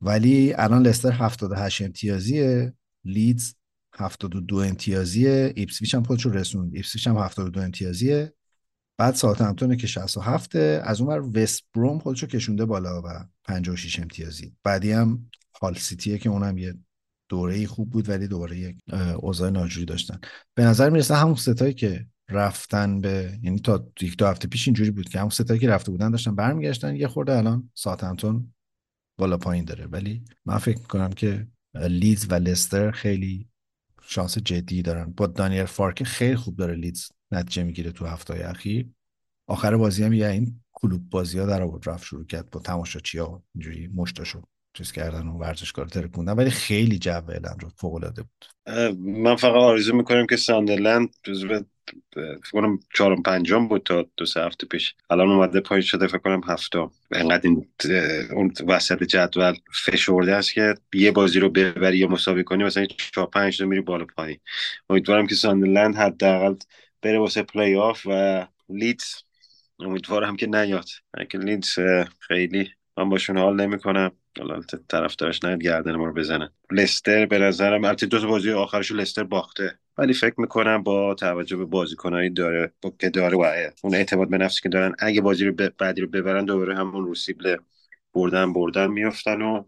ولی الان لستر 78 امتیازیه. لیدز 72 امتیازیه. ایپسویچ هم خودش رسوند. ایپسویچ هم 72 امتیازیه. بعد ساوثهمپتون که 67 از اون وست بروم خودشو کشونده بالا و 56 امتیازی. بعدی هم هال سیتیه که اونم یه دوره خوب بود ولی دوباره یک اوضاع ناجوری داشتن. به نظر می‌رسه همون ستایی که رفتن به یعنی تا یک دو هفته پیش اینجوری بود که همون ستایی که رفته بودن داشتن برمیگشتن. یه خورده الان ساوثهمپتون بالا پایین داره. ولی من فکر می‌کنم که لیدز و لستر خیلی شانس جدی دارن. با دانیل فارک خیلی خوب داره لیدز نتیجه می‌گیره تو هفته اخیر. آخر بازی هم یه این کلوب بازی ها در آورد رفت شروع کرد با تماشاچی ها اینجوری مشتاشو چیز کردن و ورزشکار ترکوندن ولی خیلی جو اعلام فوق العاده بود. من فقط آرزو می‌کنم که ساندرلند جزو فکر کنم چهارم پنجم بود تا دو سه هفته پیش. الان اومده پایین شده فکر کنم هفته انقدر این اون وسط جدول فشرده است که یه بازی رو ببری یا مساوی کنی مثلا چهار پنج میری بالا پایین. امیدوارم که ساندرلند حداقل بره واسه پلی آف و لیدز. امیدوارم که نیاد. که لیدز خیلی من باشون حال نمی‌کنم. حالا طرفدارش نیاد گردن ما رو بزنن لستر به نظرم البته دو بازی آخرش لستر باخته. ولی فکر می‌کنم با توجه به بازیکنایی داره با که داره و اون اعتماد به نفسی که دارن اگه بازی رو بعدی رو ببرن دوباره همون روسیبل بردن بردن میفتن و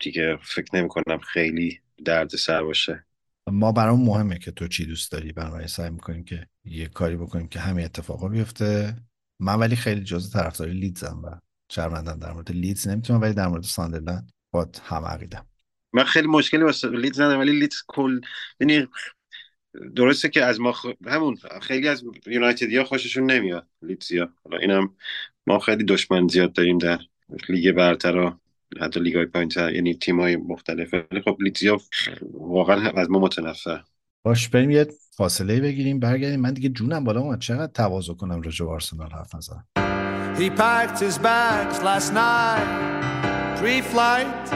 دیگه فکر نمی‌کنم خیلی درد سر باشه. ما برام مهمه که تو چی دوست داری؟ بنابراین سعی می‌کنیم که یه کاری بکنیم که همین اتفاقا بیفته. من ولی خیلی جزء طرفدار لیدزم و شرمندم در مورد لیدز نمی‌تونم ولی در مورد ساندرلند با هم عقیدم. من خیلی مشکلی واسه لیدز ندارم ولی لیدز کل یعنی درسته که از ما خ... همون خیلی از یونایتدیا خوششون نمیاد لیدزیا. حالا اینم ما خیلی دشمن زیاد داریم در لیگ برتر و حتی لیگ های پایین یعنی تیم های مختلف. ولی خب لیدزیا واقعا از ما متنفر. باش بریم یه فاصله بگیریم برگردیم. من دیگه جونم بالا اومد. چقدر تواضع کنم راجع به آرسنال حرف نزنم. He packed his bags last night, pre-flight,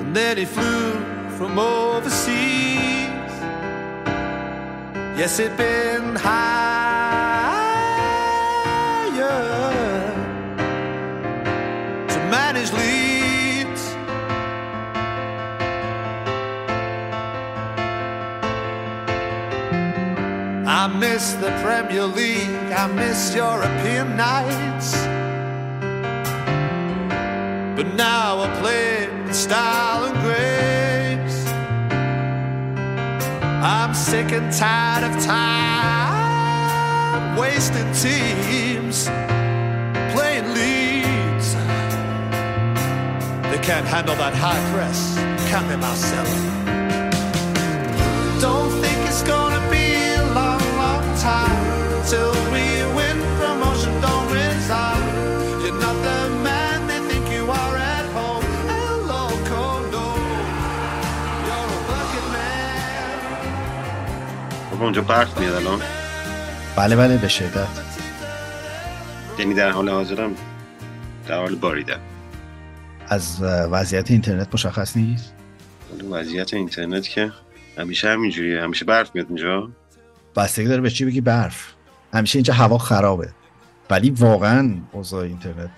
and then he flew from overseas. Yes, it'd been higher to manage leads. I miss the Premier League, I miss European nights. But now I play in style and grace. I'm sick and tired of time wasting teams playing leads. They can't handle that high press, can they, Marcelo? Don't think it's gonna be a long, long time till خب اونجا برف میاد الان. بله بله به شدت. یعنی در حال حاضرم در حال باریدن. از وضعیت اینترنت مشخص نیست؟ وضعیت اینترنت که همیشه همینجوریه. همیشه برف میاد اینجا. بستگی داره به چی بگی برف. همیشه اینجا هوا خرابه. ولی واقعا اوضاع اینترنت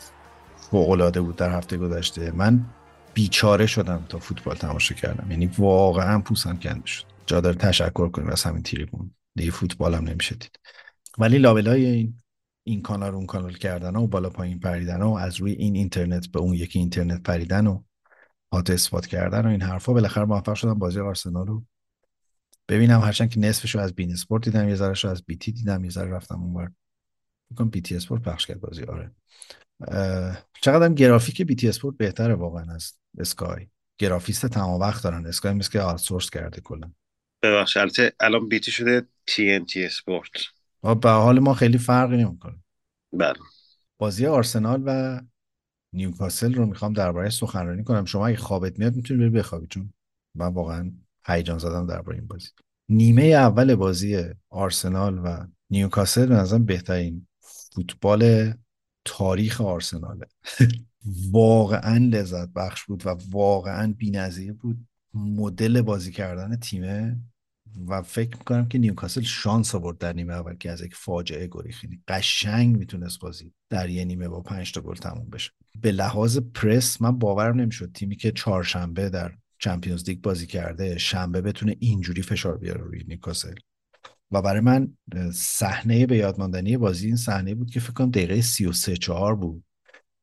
فوق‌العاده بود در هفته گذشته. من بیچاره شدم تا فوتبال تماشا کردم. یعنی واقعا پوسم کنده شد. جا داره تشکر کنیم از همین تریبون. دیگه فوتبال هم نمیشه دید. ولی لابلای این این کانال اون کانال کردن و بالا پایین پریدن و از روی این اینترنت به اون یکی اینترنت پریدن و hotspot کردن و این حرفا بالاخره موفق شدم بازی آرسنال رو ببینم. هرچند که نصفشو از بین اسپورت دیدم یه ذرهشو از بیتی دیدم یه ذره رفتم اونور میگم بیتی اسپورت پخش کرد بازی آره. چقدرم گرافیک بیتی اسپورت بهتره واقعا از اسکای. گرافیست تمام وقت دارن. اسکای مثل که outsource کرده کلا. ببخش البته الان بیتی شده TNT اسپورت و به حال ما خیلی فرقی نمی‌کنه. بله. بازی آرسنال و نیوکاسل رو می‌خوام درباره سخنرانی کنم. شما اگه خوابت میاد می‌تونی بری بخوابی چون من واقعا هیجان زدم درباره این بازی. نیمه اول بازی آرسنال و نیوکاسل به نظرم بهترین فوتبال تاریخ آرسناله. واقعا لذت بخش بود و واقعا بی‌نظیر بود. مدل بازی کردن تیمه و فکر می‌کنم که نیوکاسل شانس آورد در نیمه اول که از یک فاجعه گریخت یعنی قشنگ می‌تونست بازی در یه نیمه با پنج تا گل تموم بشه. به لحاظ پرس من باورم نمی‌شد تیمی که چهارشنبه در چمپیونز لیگ بازی کرده شنبه بتونه اینجوری فشار بیاره روی نیوکاسل. و برای من صحنه به یاد ماندنی بازی این صحنه بود که فکر کنم دقیقه 33 4 بود.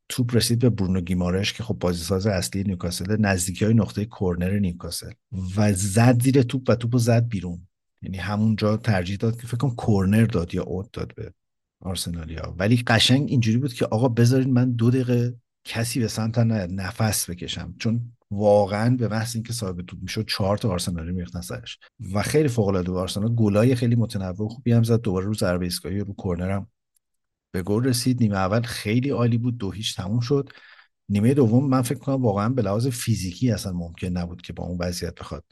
توپ رسید به برونو گیمارش که خب بازیساز اصلی نیوکاسل نزدیکی های نقطه کرنر نیوکاسل. و زد زیر توپ و توپ زد بیرون. یعنی همونجا ترجیح داد که فکر کنم کرنر داد یا اوت داد به آرسنالیا. ولی قشنگ اینجوری بود که آقا بذارید من دو دقیقه کسی یه سمت نفس بکشم. چون واقعا به محض اینکه صاحب توپ می‌شد چهار تا آرسنالی میریختن سرش. و خیلی فوق العاده آرسنال گلای خیلی متنوع خوبی هم زد. دوباره رو ضربه ایستگاهی رو کرنر هم به گل رسید. نیمه اول خیلی عالی بود. دو هیچ تموم شد. نیمه دوم من فکر کنم واقعا به لحاظ فیزیکی اصلا ممکن نبود که با اون وضعیت بخواد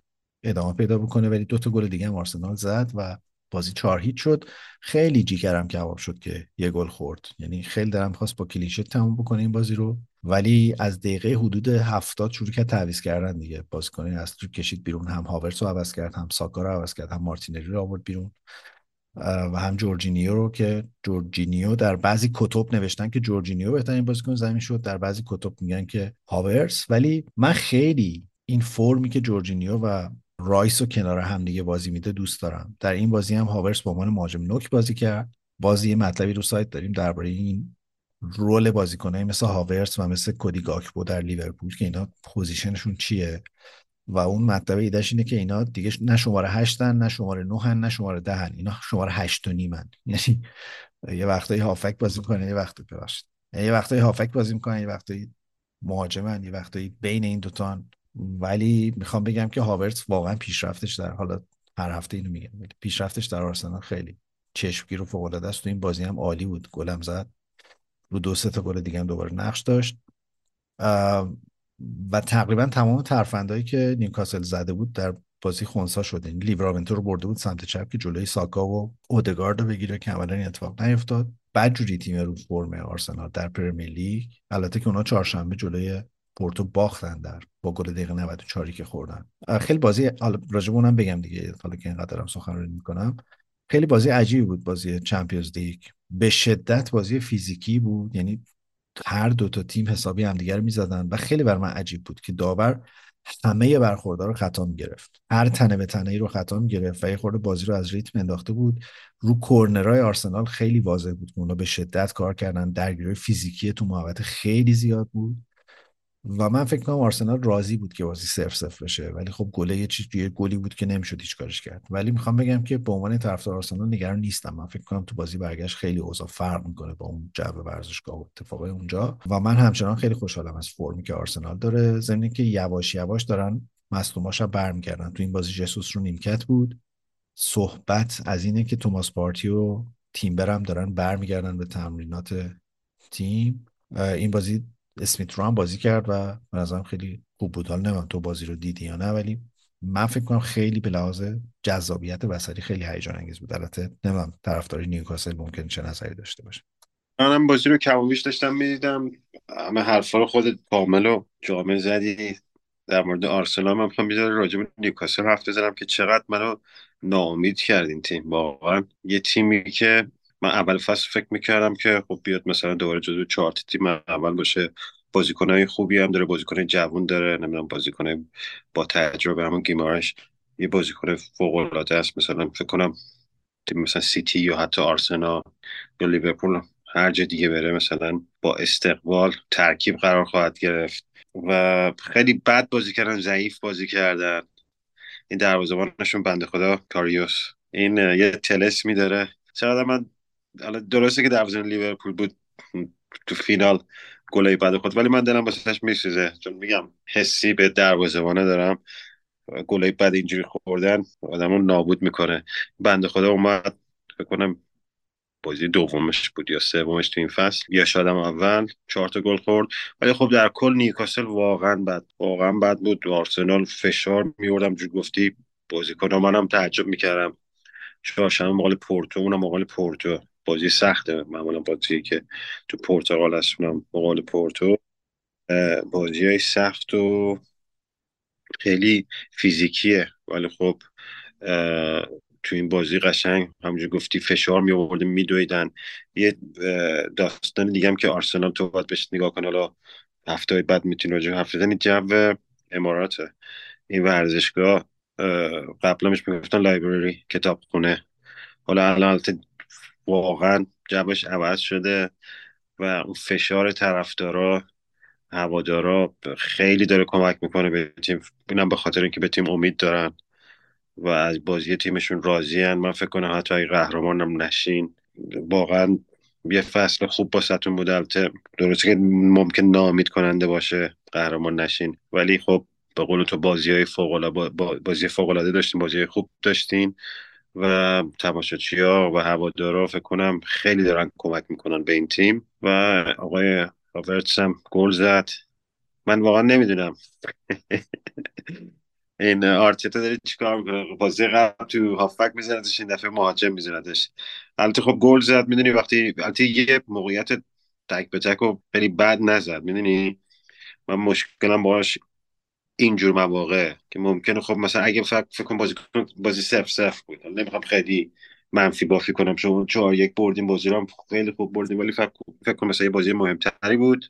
ادامه پیدا بکنه. ولی دو تا گل دیگه هم آرسنال زد و بازی چهار هیچ شد. خیلی جیگرم کباب شد که یه گل خورد. یعنی خیلی دلم خواست با کلیشت تموم بکنه این بازی رو. ولی از دقیقه حدود هفتاد شروع کرد تعویض کردن دیگه. بازیکن اصلی رو کشید بیرون. هم هاورس رو عوض کرد هم ساکا رو عوض کرد هم مارتینلی رو آورد بیرون. و هم جورجینیو رو که جورجینیو در بعضی کتب نوشتن که جورجینیو بهترین بازیکن زمین شد در بعضی کتب میگن که هاورس ولی من خیلی این فرمی که جورجینیو و رایس رو کنار هم دیگه بازی میده دوست دارم. در این بازی هم هاورس به عنوان مهاجم نوک بازی کرد. بازی مطلبی رو سایت داریم درباره این رول بازیکنایی مثل هاورس و مثل کودی گاکپو در لیورپول که اینا پوزیشنشون چیه. و اون مطلب ایدهش اینه که اینا دیگه نه شماره هشتن نه شماره نهن نه شماره دهن. اینا شماره هشت و نیمن. یعنی یه وقتایی هافک بازی می‌کنه یه وقت ببخشید. یه وقتایی هافک بازی می‌کنن یه وقتایی مهاجمن یه وقتایی بین این دوتان ولی می‌خوام بگم که هاورتس واقعا پیشرفتش در حالا هر هفته اینو میگم پیشرفتش در آرسنال خیلی چشمگیر و فوق العاده است. تو این بازی هم عالی بود. گلم زد. رو دو سه تا گل دیگه هم دوباره نقش داشت. و تقریبا تمام ترفندهایی که نیوکاسل زده بود در بازی خونسا شده این لیوراونتو رو برده بود سمت چپ که جلوی ساکا و اودگارد رو بگیره که عملا اتفاق نیفتاد. بعد جوری تیم رو فرم آرسنال در پرمیر لیگ البته که اونا چهارشنبه جلوی پورتو باختن در با گل دقیقه 94 که خوردن. خیلی بازی راجب اونم بگم دیگه حالا که اینقدرم سخنرانی می‌کنم. خیلی بازی عجیبی بود بازی چمپیونز لیگ. به شدت بازی فیزیکی بود یعنی هر دو تا تیم حسابی همدیگر می‌زدن و خیلی بر من عجیب بود که داور همه برخوردار رو خطا می‌گرفت هر تنه به تنه ای رو خطا می‌گرفت و یه خورده بازی رو از ریتم انداخته بود. رو کورنرهای آرسنال خیلی واضح بود اونا به شدت کار کردن. درگیری فیزیکی تو محوطه خیلی زیاد بود. و من فکر کنم آرسنال راضی بود که بازی صفر صفر بشه. ولی خب گله یه چیز یه گلی بود که نمی‌شد هیچ کارش کرد. ولی می‌خوام بگم که به عنوان طرفدار آرسنال نگران نیستم. من فکر کنم تو بازی برگشت خیلی اوضاع فرق می‌کنه با اون جو ورزشگاه و اتفاقای اونجا. و من همچنان خیلی خوشحالم از فرمی که آرسنال داره. ضمن که یواش یواش دارن مصدوماش برمیگردن. تو این بازی جسوس رو نیمکت بود. صحبت از اینه که توماس پارتی و تیمبر دارن برمیگردن به تمرینات تیم. این بازی اسمیت رو هم بازی کرد و به نظرم خیلی خوب بود. حالا نمیم تو بازی رو دیدی یا نه ولی من فکر کنم خیلی به لحاظ جذابیت بصری خیلی هیجان انگیز بود. البته نمیم طرفداری نیوکاسل ممکن چه نظری داشته باشه. منم بازی رو کمابیش داشتم می‌دیدم. همه حرفا رو خودت کامل و جامع زدی. در مورد آرسنال من می‌خوام بیزاره راجع نیوکاسل حرف بزنم که چقدر منو ناامید کرد این تیم. واقعا یه تیمی که من اول فصل فکر می‌کردم که خب بیاد مثلا دوباره جزو چهار تیم اول باشه. بازیکنهای خوبی هم داره بازیکن جوون داره نمی‌دونم بازیکن با تجربه همون گیمارش یه بازیکن فوق العاده است. مثلا فکر کنم تیم مثلا سیتی یا حتی آرسنال یا لیورپول هر جا دیگه بره مثلا با استقبال ترکیب قرار خواهد گرفت و خیلی بد بازی کردن ضعیف بازی کردن. این دروازه‌بانشون بنده خدا کاریوس. این یه تلس داره چقدر من حالا درسته که دروازه لیورپول بود تو فینال گلای بعد خود ولی من دلم واسش میسوزه. چون میگم حسی به دروازه‌بانه دارم. گلای بعد اینجوری خوردن آدمو نابود می‌کنه. بنده خدا اومد فکر کنم بازی دومش بود یا سومش تو این فصل. یا شادم اول چهار تا گل خورد. ولی خب در کل نیوکاسل واقعا بد واقعا بد بود. آرسنال فشار میوردم جو گفتی بازیکن منم تعجب می‌کردم. چهارشنبه مقال پورتو اونم مقال پورتو. بازی سخته. معمولا بازی که تو پرتغال هست مقال پورتو. بازی های سخت و خیلی فیزیکیه. ولی خب تو این بازی قشنگ همونجور گفتی فشار می آورده میدویدن. یه داستان دیگه هم که آرسنال تو باید بهش نگاه کن حالا هفته بعد می‌تونی راجع حرف بزنی جو اماراته. این ورزشگاه قبلا میش می‌گفتن لایبرری کتاب خونه حالا الان واقعا جبش عوض شده و اون فشار طرفدارا هوادارا خیلی داره کمک می‌کنه به تیم. اینم به خاطر اینکه به تیم امید دارن و از بازی تیمشون راضی من فکر کنم حتی اگه قهرمانم نشین واقعا یه فصل خوب با ستون بود البته درسته که ممکن نامید کننده باشه قهرمان نشین. ولی خب به قول تو بازی های فوق بازی فوق العاده داشتین بازی خوب داشتین. و تماشاچی ها و هوادارا فکر کنم خیلی دارن کمک می‌کنن به این تیم. و آقای هاورتس هم گل زد. من واقعا نمی‌دونم. این آرتتا داره چیکار می‌کنه؟ بازی قبل تو هافبک میزندش این دفعه مهاجم میزندش البته خب گل زد می‌دونی وقتی البته یه موقعیت تک به تک و خیلی بد نزد می‌دونی؟ من مشکلم باش اینجور مواقع که ممکنه خب مثلا اگه فکر فکر کنم بازی بازی صفر صفر بود. نمی‌خوام خیلی منفی بافی کنم. چون چهار یک بردیم بازی رو خیلی خوب بردیم. ولی فکر فکر کنم مثلا یه بازی مهمتری بود.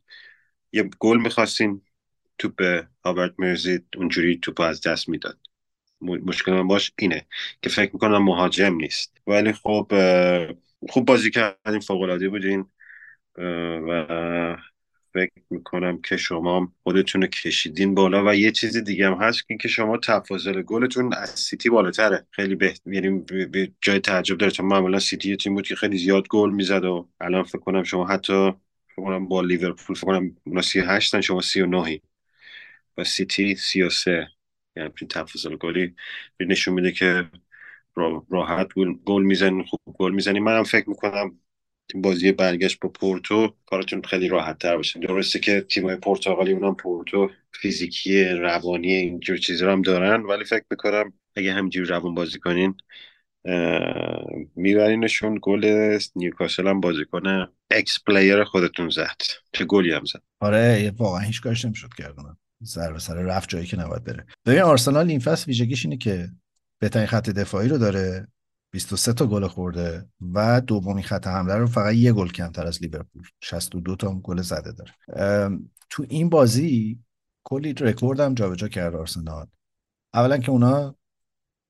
یه گل می‌خواستین توپ هاورد مرزید اونجوری توپ از دست می‌داد. مشکل من باش اینه که فکر می‌کنم مهاجم نیست. ولی خب خوب بازی کردیم فوق العاده بودین و فکر می‌کنم که شما خودتون رو کشیدین بالا و یه چیزی دیگه هم هست که شما تفاضل گلتون از سیتی بالاتره. خیلی بهت یعنی به جای تعجب داره. چون معمولا سیتی تیم بود که خیلی زیاد گل می‌زد و الان فکر کنم شما حتی فکر کنم با لیورپول فکر کنم اونا 38 تن شما 39 و سیتی 33 یعنی تفاضل گلی نشون میده که راحت گل می‌زنی خوب گل می‌زنی منم فکر می‌کنم بازی برگشت با پورتو کارتون خیلی راحت تر باشه. درسته که تیمای پرتغالی اونم پورتو فیزیکی روانی اینجور چیزا هم دارن ولی فکر می‌کنم اگه همینجور روان بازی کنین میبرینشون گل نیوکاسل هم بازی کنه. ex-player خودتون زد. چه گلی هم زد. آره واقعا هیچ کارش نمی‌شد کردن سر سر رفت جایی که نباید بره. ببین آرسنال این فصل ویژگیش اینه که بهترین خط دفاعی رو داره. 23 تا گل خورده و دومین خط حمله رو فقط یه گل کمتر از لیورپول. 62 تا گل زده داره. تو این بازی کلی رکورد هم جابجا کرد آرسنال. اولا که اونا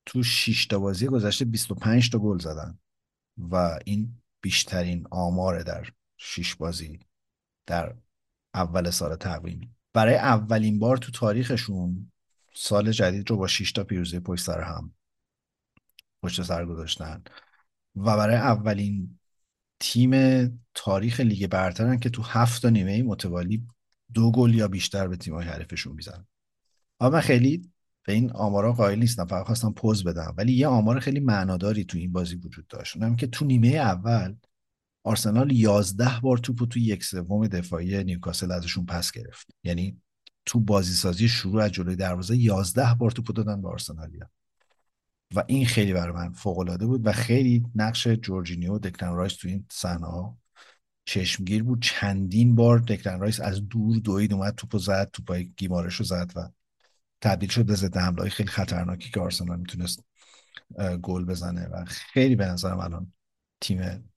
تو 6 تا بازی گذشته 25 تا گل زدن و این بیشترین آماره در 6 بازی در اول سال تقویمی. برای اولین بار تو تاریخشون سال جدید رو با 6 تا پیروزی پشت سر هم پشت سر گذاشتن. و برای اولین تیم تاریخ لیگ برترن که تو هفت تا نیمه متوالی دو گل یا بیشتر به تیم‌های حریفشون می‌زنن. اما من خیلی به این آمارا قائل نیستم فقط خواستم پوز بدم. ولی یه آمار خیلی معناداری تو این بازی وجود داشت. اونم که تو نیمه اول آرسنال 11 بار توپو تو یک سوم دفاعی نیوکاسل ازشون پس گرفت. یعنی تو بازی سازی شروع از جلوی دروازه 11 بار توپو دادن به آرسنالیا. و این خیلی برای من فوق العاده بود و خیلی نقش جورجینیو دکلن رایس تو این صحنه ها چشمگیر بود. چندین بار دکلن رایس از دور دوید اومد توپو زد توپای گیمارش رو زد و تبدیل شد به ضد حمله خیلی خطرناکی که آرسنال می‌تونست گل بزنه و خیلی به نظرم الان تیم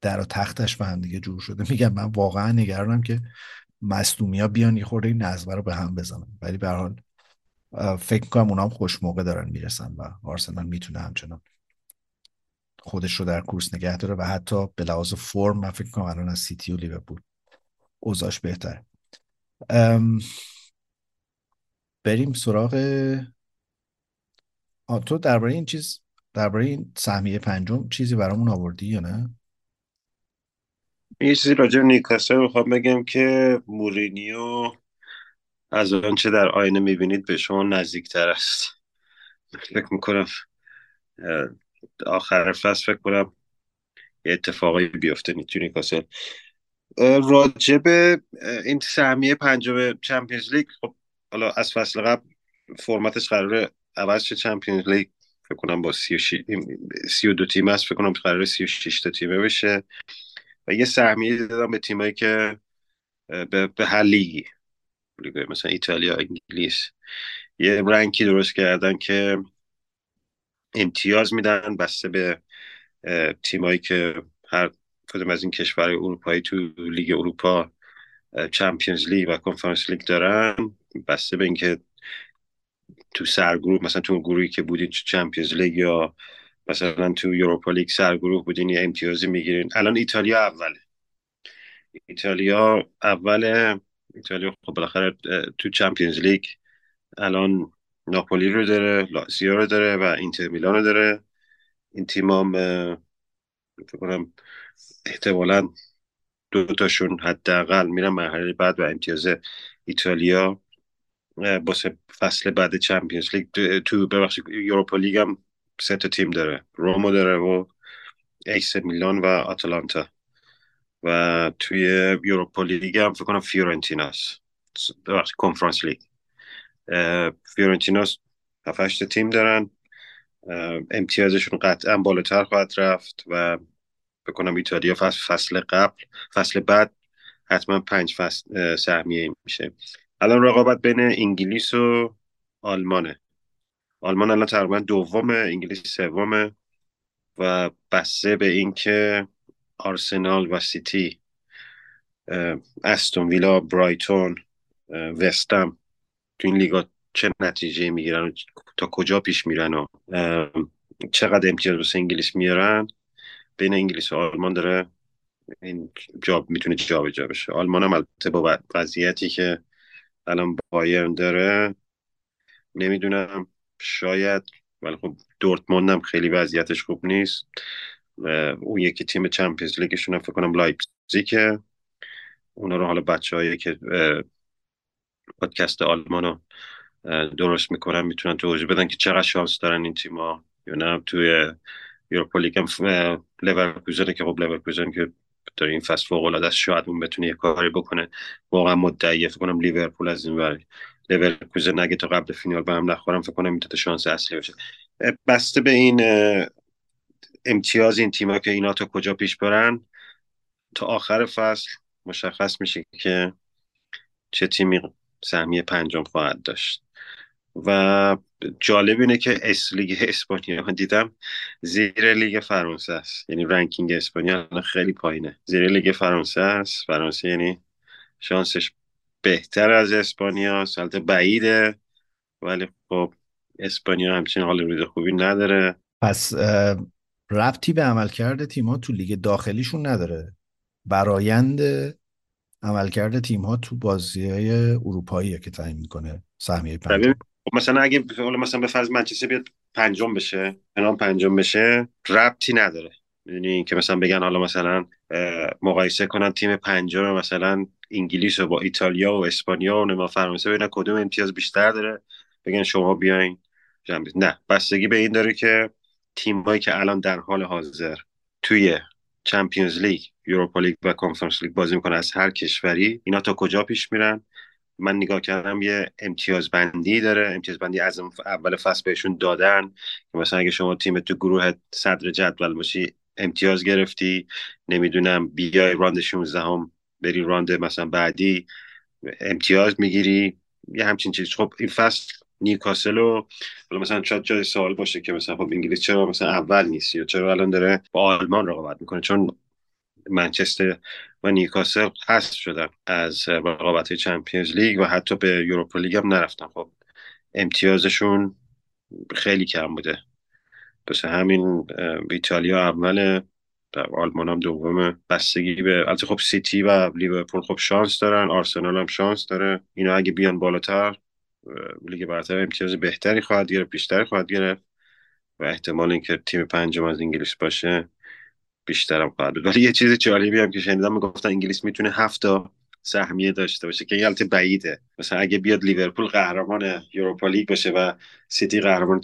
در و تختش به هم دیگه جور شده. میگم من واقعا نگرانم که ها بیان یه خورده این نظمه رو به هم بزنن. ولی به حال فکر کنم اونا هم خوش موقع دارن می‌رسن و آرسنال می‌تونه همچنان خودش رو در کورس نگه داره و حتی به لحاظ فرم من فکر کنم الان از سیتی و لیورپول اوضاعش بهتره. بریم سراغ تو درباره این چیز درباره این سهمیه پنجم چیزی برامون آوردی یا نه؟ یه چیزی راجع نیوکاسل می‌خوام بگم که مورینیو از آنچه در آینه می‌بینید به شما نزدیکتر است. فکر می‌کنم آخر فصل فکر کنم یه اتفاقی بیفته تو نیوکاسل راجب این سهمیه پنجم Champions League خب حالا از فصل قبل فرمتش قراره عوض شه. Champions League فکر کنم با سی و, سی و دو تیم است فکر کنم قراره سی و تا تیمه بشه. و یه سهمیه دادم به تیمایی که به, به هر لیگی. مثلا ایتالیا انگلیس. یه rank ی درست کردن که امتیاز میدن بسته به تیمایی که هر کدوم از این کشور اروپایی تو لیگ اروپا Champions League و Conference League دارن. بسته به اینکه تو سرگروه مثلا تو گروهی که بودین تو Champions League یا مثلا تو Europa League سرگروه بودین یه امتیازی می‌گیرین. الان ایتالیا اوله. ایتالیا اوله ایتالیا خب بالاخره تو Champions League الان ناپولی رو داره لازیو رو داره و اینتر میلان رو داره. این تیمام فکر کنم احتمالا دو تاشون حداقل میرن مرحله بعد و امتیاز ایتالیا واسه فصل بعد Champions League. تو ببخشید Europa League هم سه تا تیم داره. رم رو داره و آث میلان و آتلانتا و توی Europa League هم فکر کنم فیورنتیناست ببخشید Conference League. فیورنتیناست هفت تیم دارن. امتیازشون قطعا بالاتر خواهد رفت فکر کنم ایتالیا فصل, فصل قبل فصل بعد حتما پنج تا سهمیه میشه. الان رقابت بین انگلیس و آلمانه. آلمان الان تقریبا دومه انگلیس سومه و بسته به اینکه آرسنال و سیتی استون ویلا برایتون وستم تو این لیگا چه نتیجه می‌گیرن و تا کجا پیش میرن و چقدر امتیاز واسه انگلیس میارن؟ بین انگلیس و آلمان داره این جاب می‌تونه جابجا بشه. آلمان هم البته با وضعیتی که الان بایرن داره نمی‌دونم شاید ولی خب دورتموند هم خیلی وضعیتش خوب نیست. اون یکی تیم Champions League شون فکر کنم لایپزیگه. اونا رو حالا بچه‌ها که پادکست آلمان رو درست می‌کنن می‌تونن توضیح بدن که چقدر شانس دارن این تیما یا نه توی Europa League هم لورکوزن که خب لورکوزن که در این فصل فوق العاده است. شاید اون بتونه یه کاری بکنه. واقعا مدعیه. فکر کنم لیورپول از این ور. لورکوزن اگه تا قبل فینال به هم نخورم فکر کنم می‌تونه شانس اصلی باشه. بسته به این امتیاز این تیما که اینا تا کجا پیش برن تا آخر فصل مشخص میشه که چه تیمی سهمیه پنجم خواهد داشت. و جالب اینه که اصلا لیگ اسپانیا دیدم زیر لیگ فرانسه است. یعنی ranking اسپانیا خیلی پایینه. زیر لیگ فرانسه است. فرانسه یعنی شانسش بهتر از اسپانیا سالت بعیده ولی خب اسپانیا همچین حال روز خوبی نداره. پس رفتی به عملکرد تیم‌ها تو لیگ داخلیشون نداره. برایند عملکرد تیم ها تو بازی های اروپایی که تعیین می‌کنه سهمیه پنجم خب مثلا اگه مثلا به فرض منچستر بیاد پنجم بشه پنام پنجم بشه ربطی نداره. می‌دونی که مثلا بگن حالا مثلا مقایسه کنن تیم پنجم مثلا انگلیس و با ایتالیا و اسپانیا و نما فرانسه ببینن کدوم امتیاز بیشتر داره. بگن شما بیاین نه بستگی به این داره که تیمایی که الان در حال حاضر توی Champions League Europa League و Conference League بازی می‌کنه از هر کشوری اینا تا کجا پیش میرن؟ من نگاه کردم یه امتیاز بندی داره امتیاز بندی از اول فصل بهشون دادن که مثلا اگه شما تیم تو گروه صدر جدول باشی امتیاز گرفتی نمی‌دونم بیای round 16 هم بری round مثلا بعدی امتیاز می‌گیری یه همچین چیز. خب این فصل نیوکاسل و حالا مثلا شاید جای سوال باشه که مثلا خب انگلیس چرا مثلا اول نیست یا چرا الان داره با آلمان رقابت می‌کنه؟ چون منچستر و نیوکاسل حذف شدن از رقابت Champions League و حتی به Europa League هم نرفتن. خب امتیازشون خیلی کم بوده. پس همین ایتالیا اول آلمان هم دومه بستگی به البته خب سیتی و لیورپول خب شانس دارن آرسنال هم شانس داره. اینا اگه بیان بالاتر لیگ برتر امتیاز بهتری خواهد گرفت بیشتری خواهد گرفت و احتمال اینکه تیم پنجم از انگلیس باشه بیشترم خواهد بود. ولی یه چیز جالبی هم که شنیدم می‌گفتن انگلیس می‌تونه هفت سهمیه داشته باشه که البته بعیده. مثلا اگه بیاد لیورپول قهرمان یوروپا لیگ باشه و سیتی قهرمان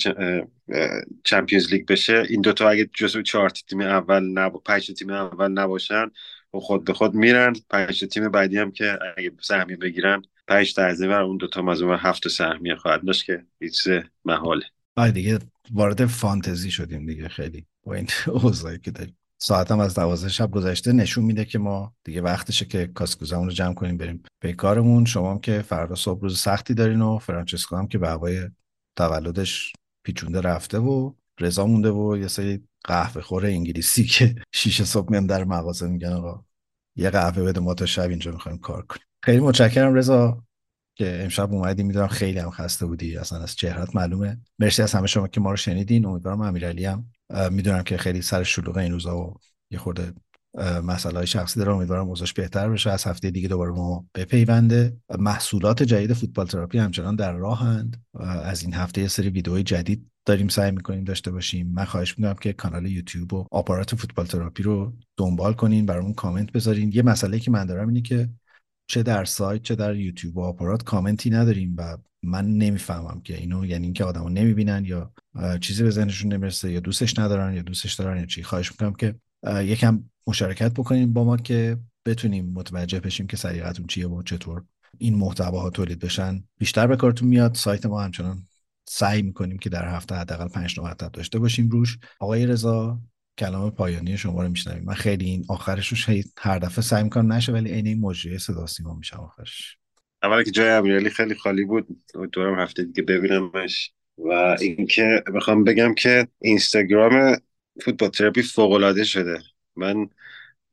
چمپیونز لیگ بشه این دوتا اگه جزو چهار تیم اول نب... پنج تیم اول نباشن و خود به خود میرن. پنج تیم بعدی هم که اگه سهمیه بگیرن پنج تا از اون دوتا مزمون هفت سهمیه خواهد داشت که هیچ محاله. آره دیگه وارد فانتزی شدیم دیگه خیلی با این اوضاعی که داریم. ساعتم از دوازده شب گذشته نشون میده که ما دیگه وقتشه که کاسکوزمون رو جمع کنیم بریم به کارمون. شما هم که فردا صبح روز سختی دارین و فرانچسکو هم که به هوای تولدش پیچونده رفته و رضا مونده و یه سری قهوه خور انگلیسی که شیشه صبح میان در مغازه میگن آقا یه قهوه بده ما تا شب اینجا می‌خوایم کار کنیم. خیلی متشکرم رضا که امشب اومدی. می‌دونم خیلی هم خسته بودی. اصلا از چهرت معلومه. مرسی از همه شما که ما رو شنیدین. امیدوارم امیرعلی هم. می‌دونم که خیلی سر شلوغ این روزا و یه خورده مسئله های شخصی داره. امیدوارم اوضاعش بهتر بشه. از هفته دیگه دوباره ما بپیونده. محصولات جدید فوتبال تراپی همچنان در راهند از این هفته یه سری ویدیوهای جدید داریم سعی می‌کنیم داشته باشیم. من خواهش می‌کنم که کانال یوتیوب و آپارات فوتبال تراپی رو دنبال کنین برامون کامنت بذارین. یه مسئله که من دارم اینه که چه در سایت چه در یوتیوب و آپارات کامنتی نداریم و من نمی‌فهمم که اینو یعنی اینکه آدمو نمی‌بینن یا چیزی به ذهنشون نمی‌رسه یا دوستش ندارن یا دوستش دارن یا چی. خواهش می‌کنم که یکم مشارکت بکنیم با ما که بتونیم متوجه بشیم که سلیقتون چیه و چطور این محتواها تولید بشن. بیشتر به کارتون میاد. سایت ما همچنان سعی می‌کنیم که در هفته حداقل 5 مطلب داشته باشیم روش. آقای رضا کلام پایانی شما رو میشنویم. من خیلی این آخرش رو هر دفعه سعی می‌کنم نشه ولی عین این مجری صدا سیما میشم آخرش. اولا که جای امیرعلی خیلی خالی بود. دورم هفته دیگه ببینمش. و اینکه بخوام بگم که اینستاگرام فوتبال تراپی فوق العاده شده. من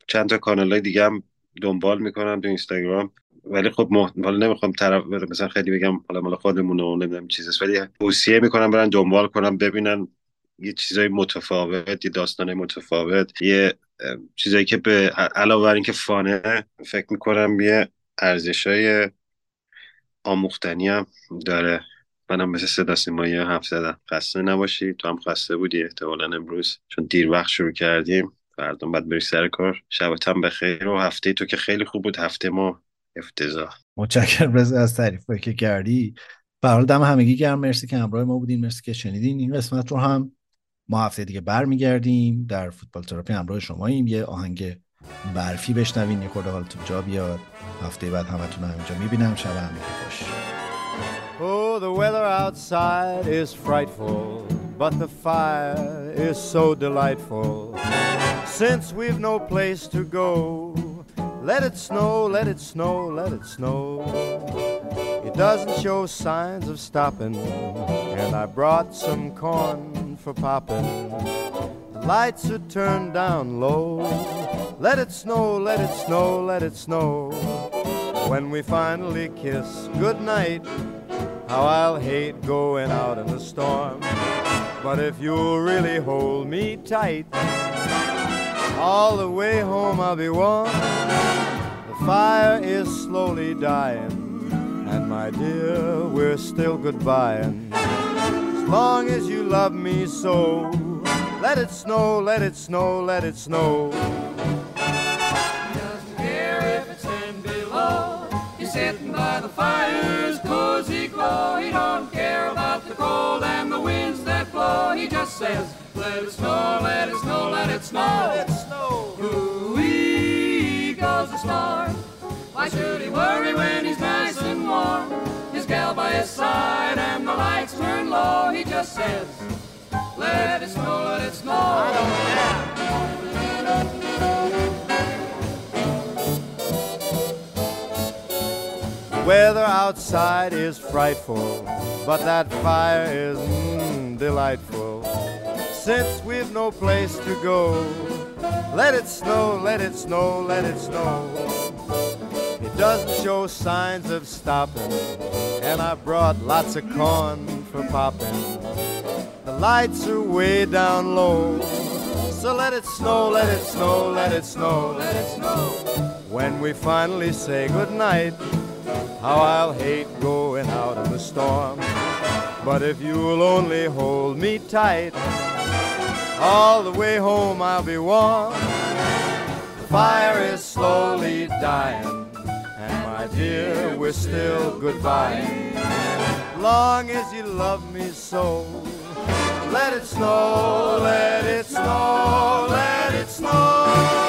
چند تا کانال های دیگه هم دنبال می‌کنم تو اینستاگرام. ولی خب حالا نمی‌خوام طرف مثلا خیلی بگم حالا مال خودمون و نمی‌دونم چیزاست ولی توصیه می‌کنم برن دنبال کنم ببینن یه چیزای متفاوت یه داستان متفاوت یه چیزایی که به علاوه بر اینکه فانه فکر می‌کنم یه ارزشای آموختنی هم داره. منم مثل صدا سیمایی حرف زدم. خسته نباشی تو هم خسته بودی احتمالا امروز چون دیر وقت شروع کردیم. فردا باید بری سر کار. شبت هم بخیر و هفته تو که خیلی خوب بود. هفته ما افتضاح. متشکرم از تعریف که کردی. برحال دم همگی گرم. مرسی که همراه ما بودین. مرسی که شنیدین. این قسمت رو هم ما هفته دیگه برمیگردیم در فوتبال تراپی همراه شماییم یه آهنگ برفی بشنوین یه خورده حالتون جا بیاد هفته بعد همتون رو همینجا می‌بینم شب همگی خوش Oh, the weather outside is frightful, but the fire is so delightful. Since we've no place to go, let it snow, let it snow, let it snow. It doesn't show signs of stopping, and I brought some corn for popping. The lights are turned down low. Let it snow, let it snow, let it snow. When we finally kiss goodnight, how I'll hate going out in the storm. But if you'll really hold me tight, all the way home I'll be warm. The fire is slowly dying, and my dear, we're still goodbying. Long as you love me so, let it snow, let it snow, let it snow. doesn't care if it's ten below. He's sitting by the fire's cozy glow. He don't care about the cold and the winds that blow. He just says, let it snow, let it snow, let it snow. Let it snow. Ooh-wee goes the storm. Why should he worry when he's nice and warm? His gal by his side and the lights turn low. He just says, let it snow, let it snow. Weather outside is frightful, but that fire is mm, delightful. Since we've no place to go, let it snow, let it snow, let it snow. Doesn't show signs of stopping, and I brought lots of corn for popping. The lights are way down low, so let it snow, let it snow, let it snow, let it snow. When we finally say goodnight, how I'll hate going out in the storm. But if you'll only hold me tight, all the way home I'll be warm. The fire is slowly dying, my dear, we're still goodbye. Long as you love me so. Let it snow, let it snow, let it snow.